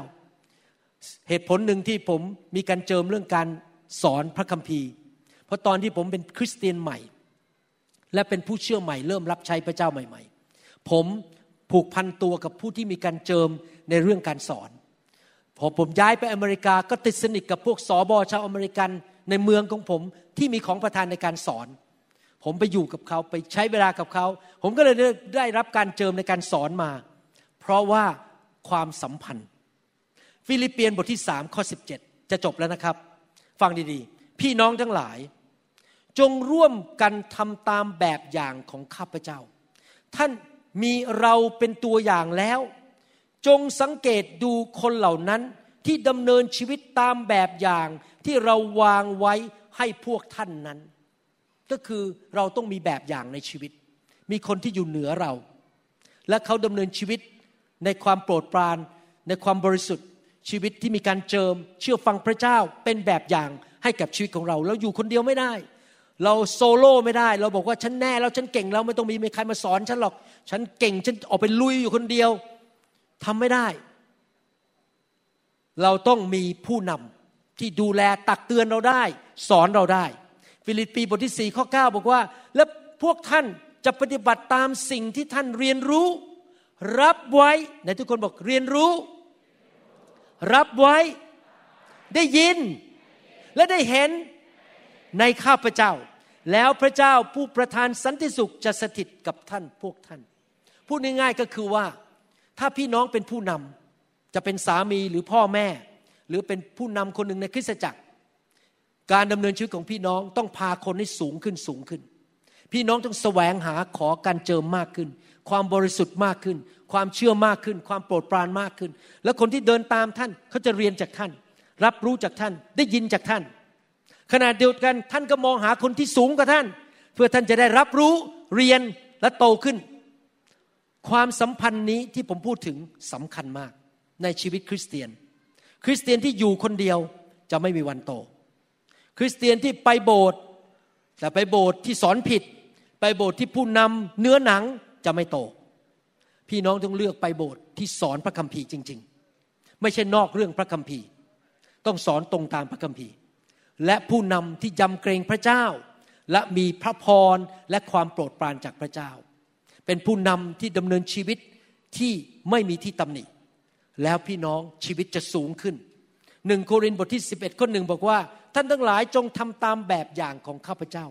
เหตุผลหนึ่งที่ผมมีการเจิมเรื่องการสอนพระคัมภีร์ เพราะตอนที่ผมเป็นคริสเตียนใหม่ และเป็นผู้เชื่อใหม่ เริ่มรับใช้พระเจ้าใหม่ ๆ ผมผูกพันตัวกับผู้ที่มีการเจิมในเรื่องการสอน พอผมย้ายไปอเมริกาก็ติดสนิทกับพวกสอบอชาวอเมริกันในเมืองของผมที่มีของประทานในการสอน ผมไปอยู่กับเขาไปใช้เวลากับเขา ผมก็เลยได้รับการเจิมในการสอนมา เพราะว่าความสัมพันธ์ ฟิลิปเปียนบทที่สามข้อ 17 จะจบแล้วนะครับ ฟังดีๆ พี่น้องทั้งหลาย จงร่วมกันทำตามแบบอย่างของข้าพเจ้า ท่านมีเราเป็นตัวอย่างแล้ว จงสังเกตดูคนเหล่านั้นที่ดำเนินชีวิตตามแบบอย่างที่เราวางไว้ให้พวกท่านนั้น ก็คือเราต้องมีแบบอย่างในชีวิต มีคนที่อยู่เหนือเรา และเขาดำเนินชีวิตในความโปรดปราน ในความบริสุทธิ์ ชีวิตที่มีการเจิม เชื่อฟังพระเจ้าเป็นแบบอย่างให้กับชีวิตของเรา เราอยู่คนเดียวไม่ได้ เราโซโล่ไม่ได้ เราบอกว่าฉันแน่แล้วฉันเก่งแล้วไม่ต้องมีใครมาสอนฉันหรอก ฉันเก่งฉันออกไปลุยอยู่คนเดียวทำไม่ได้ เราต้องมีผู้นำที่ดูแลตักเตือนเราได้ สอนเราได้ ฟิลิปปีบทที่ 4 ข้อ 9 บอกว่า และพวกท่านจะปฏิบัติตามสิ่งที่ท่านเรียนรู้ รับไว้ในทุกคนบอกเรียนรู้ รับไว้ได้ยิน และได้เห็นในข้าพเจ้า แล้วพระเจ้าผู้ประทานสันติสุขจะสถิตกับท่านพวกท่าน พูดง่ายๆก็คือว่า ถ้าพี่น้องเป็นผู้นำจะเป็นสามีหรือพ่อแม่ หรือเป็นผู้นำคนหนึ่งในคริสตจักร การดำเนินชีวิตของพี่น้องต้องพาคนให้สูงขึ้นสูงขึ้น พี่น้องต้องแสวงหาขอการเจิมมากขึ้น ความบริสุทธิ์มากขึ้น ความเชื่อมากขึ้น ความโปรดปรานมากขึ้น แล้วคนที่เดินตามท่านเขาจะเรียนจากท่าน รับรู้จากท่านได้ยินจากท่าน ขณะเดียวกันท่านก็มองหาคนที่สูงกว่าท่าน เพื่อท่านจะได้รับรู้เรียนและโตขึ้น ความสัมพันธ์นี้ที่ผมพูดถึงสำคัญมากในชีวิตคริสเตียน คริสเตียนที่อยู่คนเดียวจะไม่มีวันโต คริสเตียนที่ไปโบสถ์แต่ไปโบสถ์ที่สอนผิด ไปโบสถ์ที่ผู้นำเนื้อหนังจะไม่โต พี่น้องต้องเลือกไปโบสถ์ที่สอนพระคัมภีร์จริง ๆ ไม่ใช่นอกเรื่องพระคัมภีร์ ต้องสอนตรงตามพระคัมภีร์ และผู้นำที่ยำเกรงพระเจ้า และมีพระพรและความโปรดปรานจากพระเจ้า เป็นผู้นำที่ดำเนินชีวิตที่ไม่มีที่ตำหนิ แล้วพี่น้องชีวิตจะสูงขึ้นหนึ่งโครินธ์บทที่ 11ข้อหนึ่งบอกว่า ท่านทั้งหลายจงทำตามแบบอย่างของข้าพเจ้า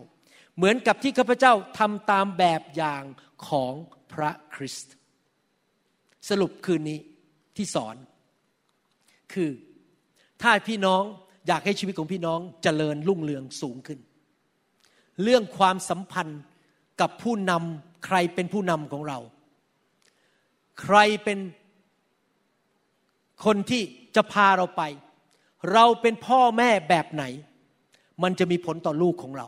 เหมือนกับที่ข้าพเจ้าทำตามแบบอย่างของพระคริสต์สรุปคืนนี้ที่สอน คือถ้าพี่น้องอยากให้ชีวิตของพี่น้องจเจริญรุ่งเรืองสูงขึ้น เรื่องความสัมพันธ์กับผู้นำใครเป็นผู้นำของเรา ใครเป็นคนที่จะพาเราไป เราเป็นพ่อแม่แบบไหน มันจะมีผลต่อลูกของเรา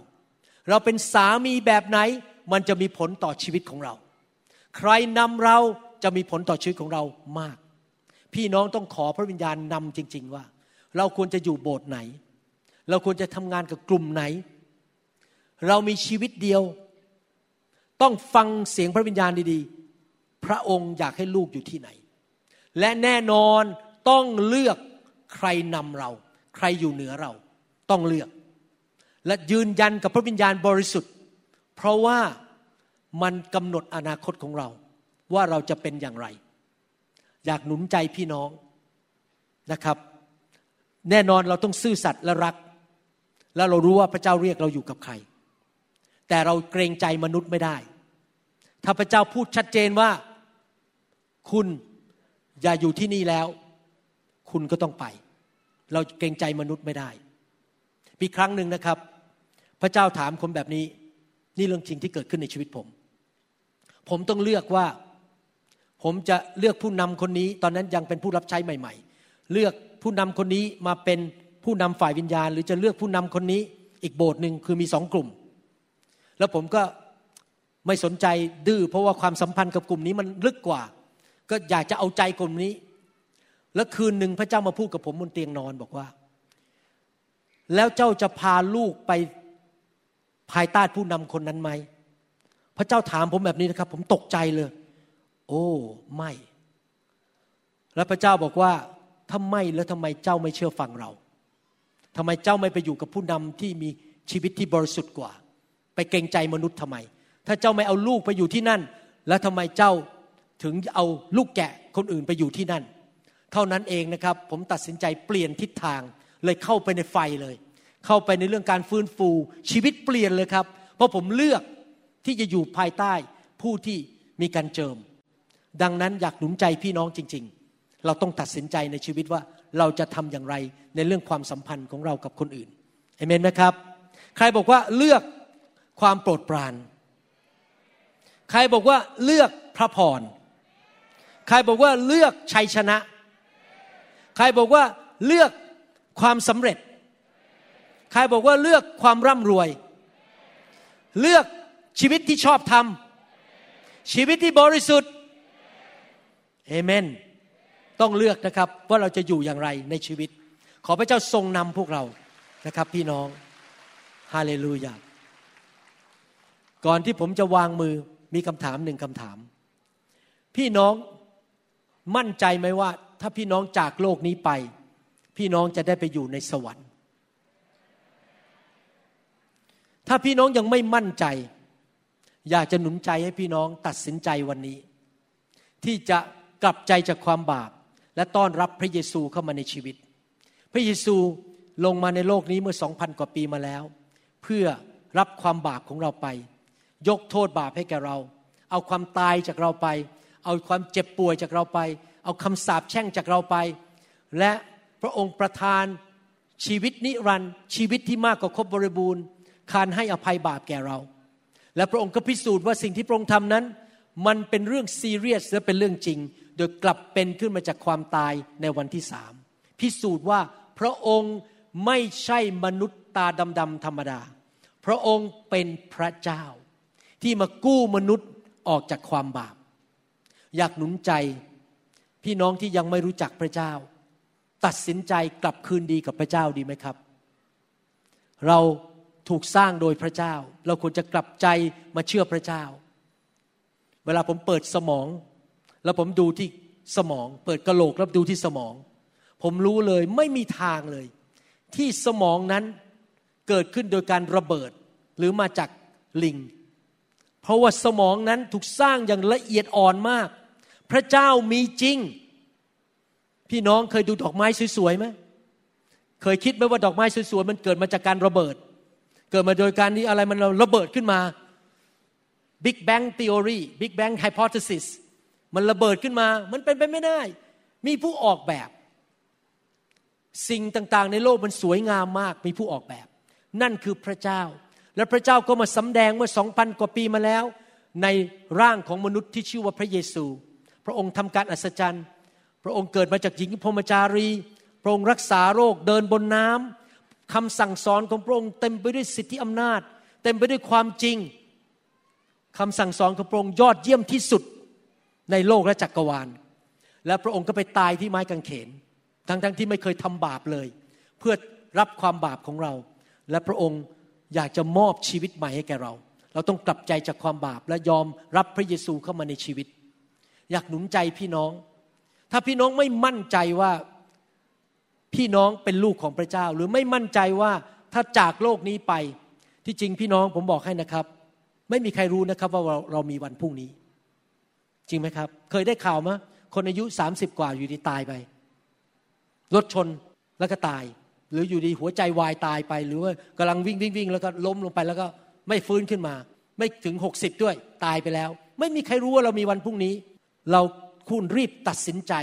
เราเป็นสามีแบบไหน มันจะมีผลต่อชีวิตของเรา ใครนำเราจะมีผลต่อชีวิตของเรามาก พี่น้องต้องขอพระวิญญาณนำจริง ๆ ว่า เราควรจะอยู่โบสถ์ไหน เราควรจะทำงานกับกลุ่มไหน เรามีชีวิตเดียว ต้องฟังเสียงพระวิญญาณดีๆ พระองค์อยากให้ลูกอยู่ที่ไหน และแน่นอนต้องเลือก ใครนำเรา ใครอยู่เหนือเราต้องเลือก และยืนยันกับพระวิญญาณบริสุทธิ์ เพราะว่ามันกำหนดอนาคตของเรา ว่าเราจะเป็นอย่างไร อยากหนุนใจพี่น้องนะครับ แน่นอนเราต้องซื่อสัตย์และรัก แล้วเรารู้ว่าพระเจ้าเรียกเราอยู่กับใคร แต่เราเกรงใจมนุษย์ไม่ได้ ถ้าพระเจ้าพูดชัดเจนว่าคุณอย่าอยู่ที่นี่แล้ว คุณก็ต้องไป เราเกรงใจมนุษย์ไม่ได้ มีครั้งหนึ่งนะครับ พระเจ้าถามคนแบบนี้ นี่เรื่องจริงที่เกิดขึ้นในชีวิตผม ผมต้องเลือกว่า ผมจะเลือกผู้นำคนนี้ ตอนนั้นยังเป็นผู้รับใช้ใหม่ ๆ เลือกผู้นำคนนี้มาเป็นผู้นำฝ่ายวิญญาณ หรือจะเลือกผู้นำคนนี้ อีกโบสถ์หนึ่งคือมีสองกลุ่ม แล้วผมก็ไม่สนใจดื้อเพราะว่าความสัมพันธ์กับกลุ่มนี้มันลึกกว่า ก็อยากจะเอาใจกลุ่มนี้ แล้วคืนหนึ่งพระเจ้ามาพูดกับผมบนเตียงนอนบอกว่า แล้วเจ้าจะพาลูกไปภายใต้ผู้นำคนนั้นไหม พระเจ้าถามผมแบบนี้นะครับ ผมตกใจเลย โอ้ไม่ แล้วพระเจ้าบอกว่าถ้าไม่แล้วทำไมเจ้าไม่เชื่อฟังเราทำไมเจ้าไม่ไปอยู่กับผู้นำที่มีชีวิตที่บริสุทธิ์กว่า ไปเกรงใจมนุษย์ทำไม ถ้าเจ้าไม่เอาลูกไปอยู่ที่นั่น แล้วทำไมเจ้าถึงเอาลูกแกะคนอื่นไปอยู่ที่นั่น เท่านั้นเองนะครับ ผมตัดสินใจเปลี่ยนทิศทาง เลยเข้าไปในไฟเลย เข้าไปในเรื่องการฟื้นฟูชีวิตเปลี่ยนเลยครับ เพราะผมเลือกที่จะอยู่ภายใต้ผู้ที่มีการเจิม ดังนั้นอยากหนุนใจพี่น้องจริง ๆ เราต้องตัดสินใจในชีวิตว่าเราจะทำอย่างไรในเรื่องความสัมพันธ์ของเรากับคนอื่นเอเมนไหมครับ ใครบอกว่าเลือกความโปรดปราน ใครบอกว่าเลือกพระพร ใครบอกว่าเลือกชัยชนะใใครบอกว่าเลือกความสำเร็จ ใครบอกว่าเลือกความร่ำรวย เลือกชีวิตที่ชอบทำชีวิตที่บริสุทธิ์เอเมน ต้องเลือกนะครับว่าเราจะอยู่อย่างไรในชีวิต ขอพระเจ้าทรงนำพวกเรานะครับ พี่น้องฮาเลลูยาก่อนที่ผมจะวางมือมีคำถามหนึ่งคำถาม พี่น้องมั่นใจไหมว่า ถ้าพี่น้องจากโลกนี้ไป พี่น้องจะได้ไปอยู่ในสวรรค์ ถ้าพี่น้องยังไม่มั่นใจ อยากจะหนุนใจให้พี่น้องตัดสินใจวันนี้ ที่จะกลับใจจากความบาป และต้อนรับพระเยซูเข้ามาในชีวิต พระเยซูลงมาในโลกนี้เมื่อสองพันกว่าปีมาแล้ว เพื่อรับความบาปของเราไป ยกโทษบาปให้แก่เรา เอาความตายจากเราไป เอาความเจ็บป่วยจากเราไป เอาคำสาปแช่งจากเราไป และพระองค์ประทานชีวิตนิรันดร์ชีวิตที่มากกว่าครบบริบูรณ์คารให้อภัยบาปแก่เรา และพระองค์ก็พิสูจน์ว่าสิ่งที่พระองค์ทำนั้น มันเป็นเรื่องซีเรียสและเป็นเรื่องจริง โดยกลับเป็นขึ้นมาจากความตายในวันที่สามพิสูจน์ว่าพระองค์ไม่ใช่มนุษย์ตาดำๆธรรมดา พระองค์เป็นพระเจ้า ที่มากู้มนุษย์ออกจากความบาป อยากหนุนใจ พี่น้องที่ยังไม่รู้จักพระเจ้า ตัดสินใจกลับคืนดีกับพระเจ้าดีไหมครับ เราถูกสร้างโดยพระเจ้า เราควรจะกลับใจมาเชื่อพระเจ้า เวลาผมเปิดสมอง แล้วผมดูที่สมอง เปิดกระโหลกแล้วดูที่สมอง ผมรู้เลยไม่มีทางเลย ที่สมองนั้นเกิดขึ้นโดยการระเบิดหรือมาจากลิง เพราะว่าสมองนั้นถูกสร้างอย่างละเอียดอ่อนมาก ระเจ้ามีจริง พี่น้องเคยดูดอกไม้สวยๆไหมเคยคิดไหมว่าดอกไม้สวยๆมันเกิดมาจากการระเบิด เกิดมาโดยการนี้อะไรมันระเบิดขึ้นมา Big Bang Theory Big Bang Hypothesis มันระเบิดขึ้นมา มันเป็นไปไม่ได้ มีผู้ออกแบบ สิ่งต่างๆ ในโลกมันสวยงามมาก มีผู้ออกแบบ นั่นคือพระเจ้า และพระเจ้าก็มาสำแดงเมื่อสองพันกว่าปีมาแล้ว ในร่างของมนุษย์ที่ชื่อว่าพระเยซู พระองค์ทำการอัศจรรย์ พระองค์เกิดมาจากหญิงพรมจารี พระองค์รักษาโรคเดินบนน้ำคำสั่งสอนของพระองค์เต็มไปด้วยสิทธิอำนาจ เต็มไปด้วยความจริงคำสั่งสอนของพระองค์ยอดเยี่ยมที่สุดในโลกและจักรวาล และพระองค์ก็ไปตายที่ไม้กางเขน ทั้งๆทที่ไม่เคยทำบาปเลย เพื่อรับความบาปของเรา และพระองค์อยากจะมอบชีวิตใหม่ให้แก่เรา เราต้องกลับใจจากความบาปและยอมรับพระเยซูเข้ามาในชีวิต อยากหนุนใจพี่น้อง ถ้าพี่น้องไม่มั่นใจว่าพี่น้องเป็นลูกของพระเจ้า หรือไม่มั่นใจว่าถ้าจากโลกนี้ไป ที่จริงพี่น้องผมบอกให้นะครับ ไม่มีใครรู้นะครับว่าเราเรามีวันพรุ่งนี้ จริงไหมครับ เคยได้ข่าวมะคนอายุ 30 กว่าอยู่ดีตายไปรถชนแล้วก็ตาย หรืออยู่ดีหัวใจวายตายไป หรือว่ากำลังวิ่งวิ่งวิ่งแล้วก็ล้มลงไปแล้วก็ไม่ฟื้นขึ้นมา ไม่ถึง 60 ด้วยตายไปแล้ว ไม่มีใครรู้ว่าเรามีวันพรุ่งนี้ เราคุณรีบตัดสินใจ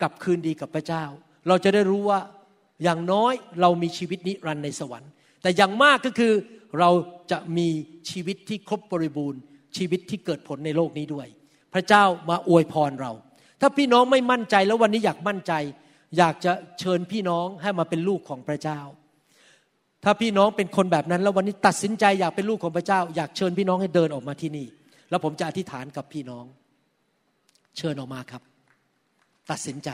กลับคืนดีกับพระเจ้า เราจะได้รู้ว่าอย่างน้อยเรามีชีวิตนิรันดร์ในสวรรค์ แต่อย่างมากก็คือเราจะมีชีวิตที่ครบบริบูรณ์ ชีวิตที่เกิดผลในโลกนี้ด้วย พระเจ้ามาอวยพรเรา ถ้าพี่น้องไม่มั่นใจแล้ววันนี้อยากมั่นใจ อยากจะเชิญพี่น้องให้มาเป็นลูกของพระเจ้า ถ้าพี่น้องเป็นคนแบบนั้นแล้ววันนี้ตัดสินใจอยากเป็นลูกของพระเจ้า อยากเชิญพี่น้องให้เดินออกมาที่นี่ แล้วผมจะอธิษฐานกับพี่น้อง เชิญออกมาครับ ตัดสินใจ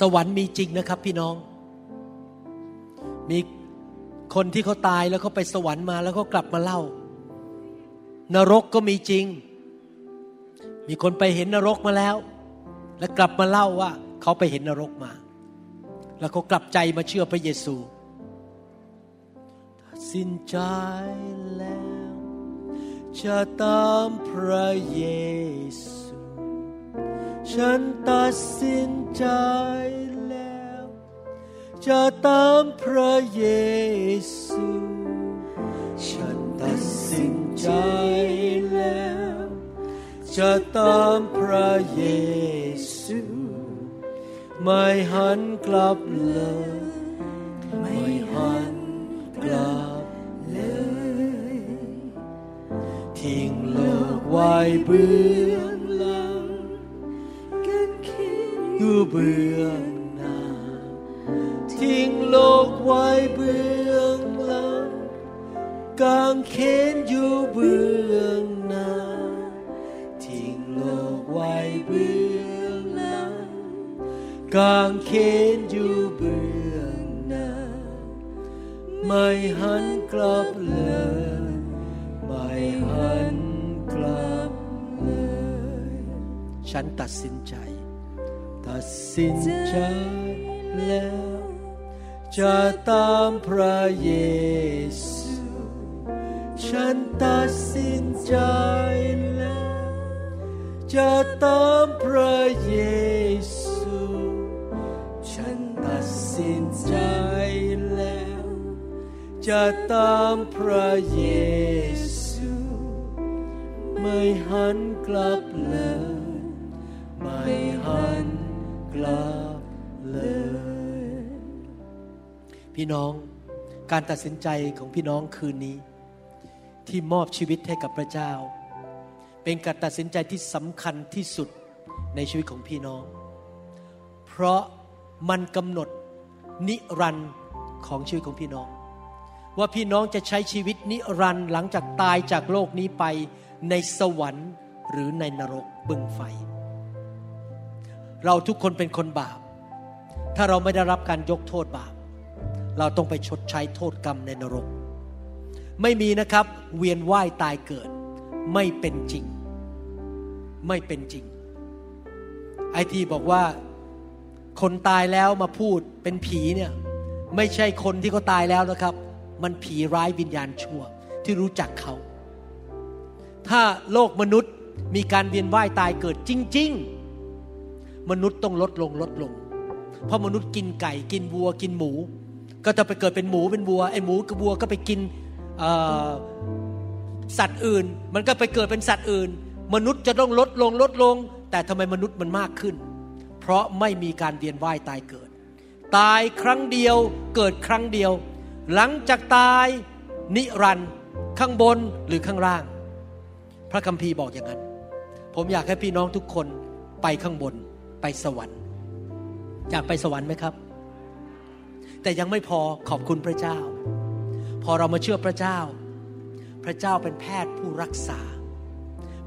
สวรรค์มีจริงนะครับพี่น้อง มีคนที่เขาตายแล้วเขาไปสวรรค์มาแล้วเขากลับมาเล่า นรกก็มีจริง มีคนไปเห็นนรกมาแล้ว แล้วกลับมาเล่าว่า เขาไปเห็นนรกมา แล้วเขากลับใจมาเชื่อพระเยซูตัดสินใจแล้ว จะตามพระเยซู ฉันตัดสินใจแล้ว จะตามพระเยซู ฉัน ตัดสินใจแล้ว จะตามพระเยซู ไม่หันกลับเลย ไม่หันกลับเลย ทิ้งโลกไว้เบื้องหลังอยู่เบื้องหน้าทิ้งโลกไว้เบื้อง กางเขนอยู่เบื้องหน้า ทิ้งโลกไว้เบื้องหลังกางเขนอยู่เบื้องหน้า ไม่หันกลับเลย ไม่หันกลับเลย ฉันตัดสินใจ ตัดสินใจแล้ว จะตามพระเยซู ฉันตัดสินใจแล้ว จะตามพระเยซู ฉันตัดสินใจแล้ว จะตามพระเยซู ไม่หันกลับเลย ไม่หันกลับเลย พี่น้องการตัดสินใจของพี่น้องคืนนี้ ที่มอบชีวิตให้กับพระเจ้า เป็นการตัดสินใจที่สำคัญที่สุดในชีวิตของพี่น้อง เพราะมันกำหนดนิรันดร์ของชีวิตของพี่น้อง ว่าพี่น้องจะใช้ชีวิตนิรันดร์หลังจากตายจากโลกนี้ไปในสวรรค์หรือในนรกบึงไฟ เราทุกคนเป็นคนบาป ถ้าเราไม่ได้รับการยกโทษบาป เราต้องไปชดใช้โทษกรรมในนรก ไม่มีนะครับเวียนว่ายตายเกิด ไม่เป็นจริง ไม่เป็นจริง ไอทีบอกว่าคนตายแล้วมาพูดเป็นผีเนี่ยไม่ใช่คนที่เขาตายแล้วนะครับ มันผีร้ายวิญญาณชั่วที่รู้จักเขา ถ้าโลกมนุษย์มีการเวียนว่ายตายเกิดจริง ๆ มนุษย์ต้องลดลงลดลง เพราะมนุษย์กินไก่กินวัวกินหมู ก็จะไปเกิดเป็นหมูเป็นวัวไอหมูกับวัวก็ไปกิน สัตว์อื่น มันก็ไปเกิดเป็นสัตว์อื่น มนุษย์จะต้องลดลงลดลง แต่ทำไมมนุษย์มันมากขึ้น เพราะไม่มีการเวียนว่ายตายเกิด ตายครั้งเดียวเกิดครั้งเดียว หลังจากตายนิรันดร์ข้างบนหรือข้างล่าง พระคัมภีร์บอกอย่างนั้น ผมอยากให้พี่น้องทุกคนไปข้างบนไปสวรรค์อยากไปสวรรค์ไหมครับ แต่ยังไม่พอขอบคุณพระเจ้า พอเรามาเชื่อพระเจ้า พระเจ้าเป็นแพทย์ผู้รักษา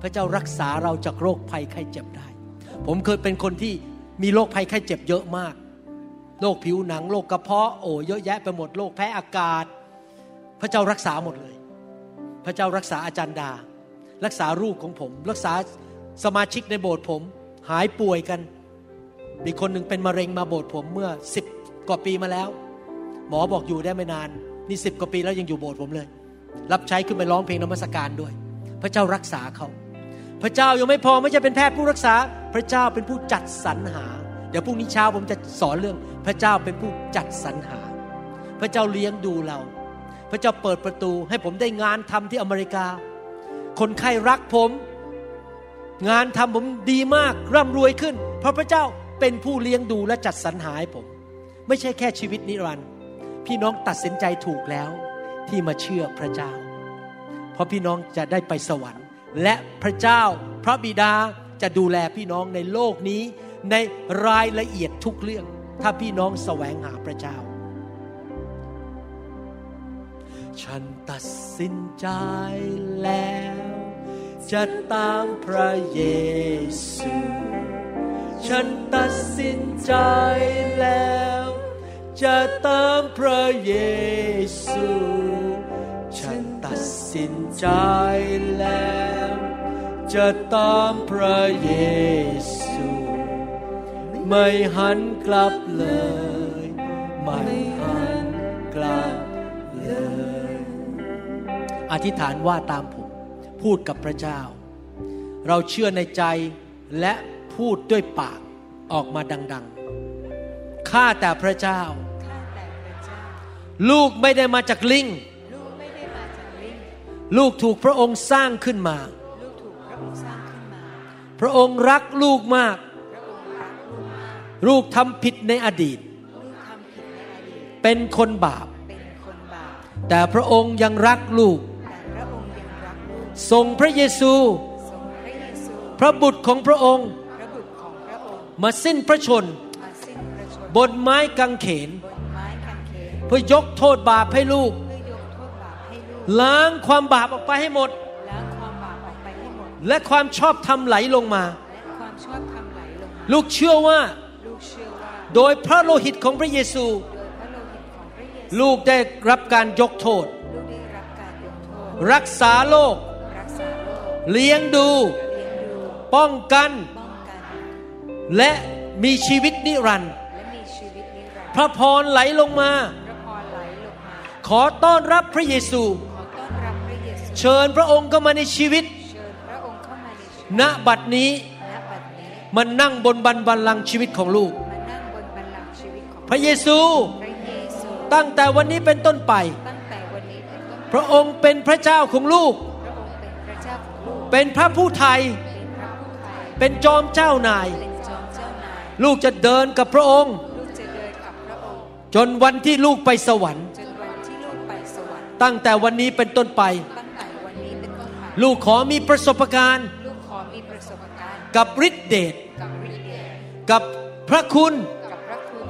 พระเจ้ารักษาเราจากโรคภัยไข้เจ็บได้ ผมเคยเป็นคนที่มีโรคภัยไข้เจ็บเยอะมาก โรคผิวหนัง โรคกระเพาะ โอ้เยอะแยะไปหมด โรคแพ้อากาศ พระเจ้ารักษาหมดเลย พระเจ้ารักษาอาจารย์ดา รักษาลูกของผม รักษาสมาชิกในโบสถ์ผม หายป่วยกัน มีคนหนึ่งเป็นมะเร็งมาโบสถ์ผมเมื่อสิบกว่าปีมาแล้ว หมอบอกอยู่ได้ไม่นาน นี่สิบกว่าปีแล้วยังอยู่โบสถ์ผมเลย รับใช้ขึ้นไปร้องเพลงนมัสการด้วย พระเจ้ารักษาเขา พระเจ้ายังไม่พอไม่ใช่เป็นแพทย์ผู้รักษา พระเจ้าเป็นผู้จัดสรรหา เดี๋ยวพรุ่งนี้เช้าผมจะสอนเรื่อง พระเจ้าเป็นผู้จัดสรรหา พระเจ้าเลี้ยงดูเรา พระเจ้าเปิดประตูให้ผมได้งานทำที่อเมริกา คนไข้รักผม งานทำผมดีมากร่ำรวยขึ้น เพราะพระเจ้าเป็นผู้เลี้ยงดูและจัดสรรหาให้ผม ไม่ใช่แค่ชีวิตนิรันดร์ พี่น้องตัดสินใจถูกแล้วที่มาเชื่อพระเจ้า เพราะพี่น้องจะได้ไปสวรรค์ และพระเจ้าพระบิดาจะดูแลพี่น้องในโลกนี้ ในรายละเอียดทุกเรื่อง ถ้าพี่น้องแสวงหาพระเจ้า ฉันตัดสินใจแล้ว จะตามพระเยซู ฉันตัดสินใจแล้ว จะตามพระเยซู ฉันตัดสินใจแล้ว จะตามพระเยซู ไม่หันกลับเลย ไม่หันกลับเลย อธิษฐานว่าตามผมพูดกับพระเจ้า เราเชื่อในใจและพูดด้วยปากออกมาดัง ๆ ข้าแต่พระเจ้า ลูกไม่ได้มาจากลิงลูกไม่ได้มาจากลิง ลูกถูกพระองค์สร้างขึ้นมาลูกถูกพระองค์สร้างขึ้นมาพระองค์รักลูกมากพระองค์รักลูกมาก ลูกทำผิดในอดีตลูกทำผิดในอดีตเป็นคนบาปเป็นคนบาป แต่พระองค์ยังรักลูกแต่พระองค์ยังรักลูกส่งพระเยซูทรงพระเยซูพระบุตรของพระองค์พระบุตรของพระองค์ มาสิ้นพระชนมาสิ้นพระชนบนไม้กางเขนบนไม้กาง เขนเพื่อยกโทษบาปให้ลูกเพื่อยกโทษบาปให้ลูกล้างความบาปออกไปให้หมดล้างความบาปออกไปให้หมด และความชอบธรรมไหลลงมาและความชอบธรรมไหลลงมาลูกเชื่อว่าลูกเชื่อว่าโดยพระโลหิตของพระเยซูโดยพระโลหิตของพระเยซู ลูกได้รับการยกโทษลูกได้รับการยกโทษรักษาโลกรักษาโรคเลี้ยงดูเลี้ยงดู ป้องกันป้องกันและมีชีวิตนิรันดร์และมีชีวิตนิรันดร์พระพรไหลลงมาพร ขอต้อนรับพระเยซูขอต้อนรับพระเยซูเชิญพระองค์เข้ามาในชีวิตเชิญพระองค์เข้ามาในชีวิตณบัดนี้ณบัดนี้มันนั่งบนบันบัลลังก์ชีวิตของลูกมานั่งบนบัลลังก์ชีวิตของพระเยซูพระเยซูตั้งแต่วันนี้เป็นต้นไปตั้งแต่วันนี้เป็นต้นพระองค์เป็นพระเจ้าของลูกพระองค์เป็นพระเจ้าของลูก เป็นพระผู้ไทย เป็นพระผู้ไทยเป็นจอมเจ้านายเป็นจอมเจ้านายลูกจะเดินกับพระองค์ลูกจะเดินกับพระองค์ จนวันที่ลูกไปสวรรค์ ตั้งแต่วันนี้เป็นต้นไปตั้งแต่วันนี้เป็นต้นไป ลูกขอมีประสบการณ์ลูกขอมีประสบการณ์กับฤทธิเดชกับฤทธิ์เดชกับพระคุณกับพระคุณ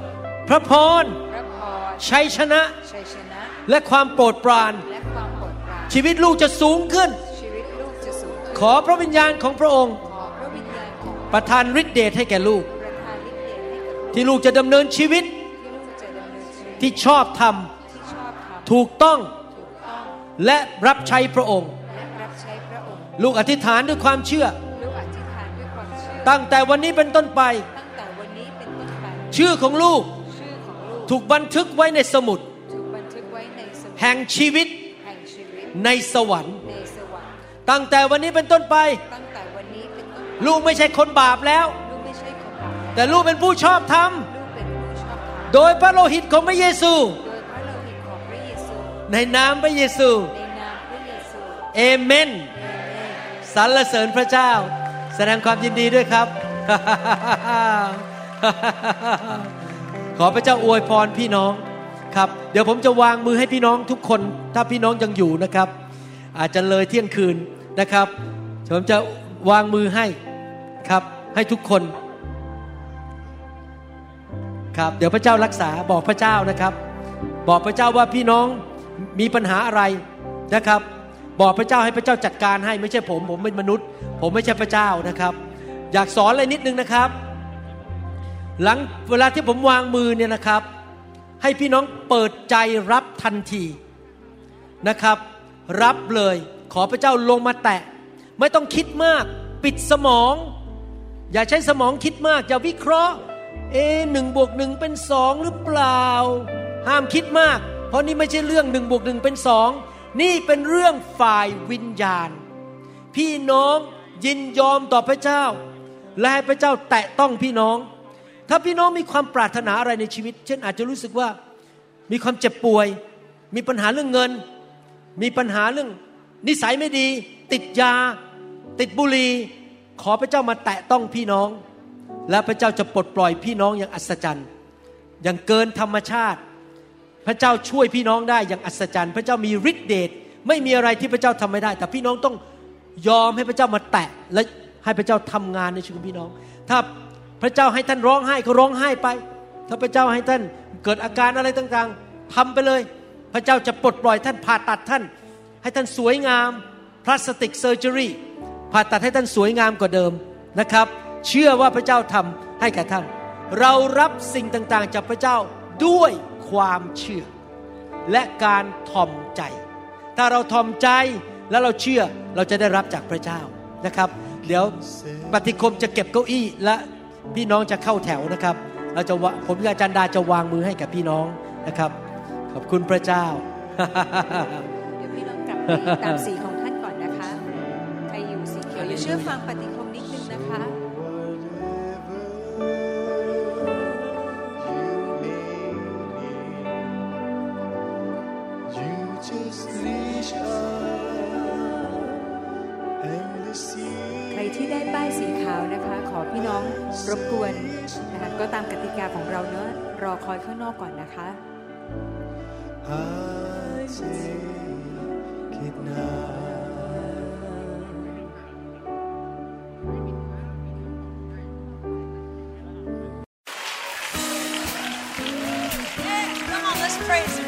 พระพรพระพรชัยชนะชัยชนะ และความโปรดปรานและความโปรดปรานชีวิตลูกจะสูงขึ้นชีวิตลูกจะสูงขึ้น ขอพระวิญญาณของพระองค์ขอพระวิญญาณของประทานฤทธิเดชให้แก่ลูกประทานฤทธิ์เดชให้กับลูก ที่ลูกจะดำเนินชีวิต ที่ลูกจะดำเนินชีวิตที่ชอบธรรมที่ชอบทำถูกต้องถูกต้อง และรับใช้พระองค์และรับใช้พระองค์ลูกอธิษฐานด้วยความเชื่อลูกอธิษฐานด้วยความเชื่อ ตั้งแต่วันนี้เป็นต้นไปตั้งแต่วันนี้เป็นต้นไปชื่อของลูกชื่อของลูกถูกบันทึกไว้ในสมุดถูกบันทึกไว้ในสมุดแห่งชีวิตแห่งชีวิตในสวรรค์ในสวรรค์ตั้งแต่วันนี้เป็นต้นไปตั้งแต่วันนี้เป็นต้นไป ลูกไม่ใช่คนบาปแล้วลูกไม่ใช่คนบาปแต่ลูกเป็นผู้ชอบธรรมลูกเป็นผู้ชอบธรรม โดยพระโลหิตของพระเยซู ในนามพระเยซูในนามพระเยซูเอเมนเอเมนสรรเสริญพระเจ้า แสดงความยินดีด้วยครับ ขอพระเจ้าอวยพรพี่น้องครับ เดี๋ยวผมจะวางมือให้พี่น้องทุกคน ถ้าพี่น้องยังอยู่นะครับ อาจจะเลยเที่ยงคืนนะครับผมจะวางมือให้ครับ ให้ทุกคนครับ เดี๋ยวพระเจ้ารักษาบอกพระเจ้านะครับ บอกพระเจ้าว่าพี่น้อง มีปัญหาอะไรนะครับ บอกพระเจ้าให้พระเจ้าจัดการให้ไม่ใช่ผม ผมเป็นมนุษย์ ผมไม่ใช่พระเจ้านะครับ อยากสอนอะไรนิดนึงนะครับ หลังเวลาที่ผมวางมือเนี่ยนะครับ ให้พี่น้องเปิดใจรับทันทีนะครับ รับเลยขอพระเจ้าลงมาแตะ ไม่ต้องคิดมากปิดสมอง อย่าใช้สมองคิดมาก อย่าวิเคราะห์ เอ๊หนึ่งบวกหนึ่งเป็นสองหรือเปล่า ห้ามคิดมาก เพราะนี่ไม่ใช่เรื่องหนึ่งบวกหนึ่งเป็นสองนี่เป็นเรื่องฝ่ายวิญญาณ พี่น้องยินยอมต่อพระเจ้า และให้พระเจ้าแตะต้องพี่น้อง ถ้าพี่น้องมีความปรารถนาอะไรในชีวิต เช่นอาจจะรู้สึกว่ามีความเจ็บป่วย มีปัญหาเรื่องเงิน มีปัญหาเรื่อง นิสัยไม่ดี ติดยา ติดบุหรี่ขอพระเจ้ามาแตะต้องพี่น้อง และพระเจ้าจะปลดปล่อยพี่น้องอย่างอัศจรรย์ อย่างเกินธรรมชาติ พระเจ้าช่วยพี่น้องได้อย่างอัศจรรย์ พระเจ้ามีฤทธิเดชไม่มีอะไรที่พระเจ้าทำไม่ได้ แต่พี่น้องต้องยอมให้พระเจ้ามาแตะและให้พระเจ้าทำงานในชีวิตพี่น้อง ถ้าพระเจ้าให้ท่านร้องไห้ก็ร้องไห้ไป ถ้าพระเจ้าให้ท่านเกิดอาการอะไรต่างๆทำไปเลย พระเจ้าจะปลดปล่อยท่านผ่าตัดท่าน ให้ท่านสวยงามพลาสติกเซอร์เจอรี่ผ่าตัดให้ท่านสวยงามกว่าเดิมนะครับ เชื่อว่าพระเจ้าทำให้แก่ท่าน เรารับสิ่งต่างๆจากพระเจ้าด้วย ความเชื่อ และการทอมใจ ถ้าเราทอมใจแล้วเราเชื่อเราจะได้รับจากพระเจ้านะครับ เดี๋ยวปฏิคมจะเก็บเก้าอี้และพี่น้องจะเข้าแถวนะครับ เราจะวผมกับอาจารย์ดาจะวางมือให้กับพี่น้องนะครับ ขอบคุณพระเจ้า เดี๋ยวพี่น้องกลับไปตามสีของท่านก่อนนะคะใครอยู่สีเขียวอย่าเชื่อฟังปฏิ ใครที่ได้ป้ายสีขาวนะคะ ขอพี่น้องรบกวนนะคะก็ตามกติกาของเราเนอะรอคอยข้างนอกก่อนนะคะ I take it now. Yeah, come on, let's praise him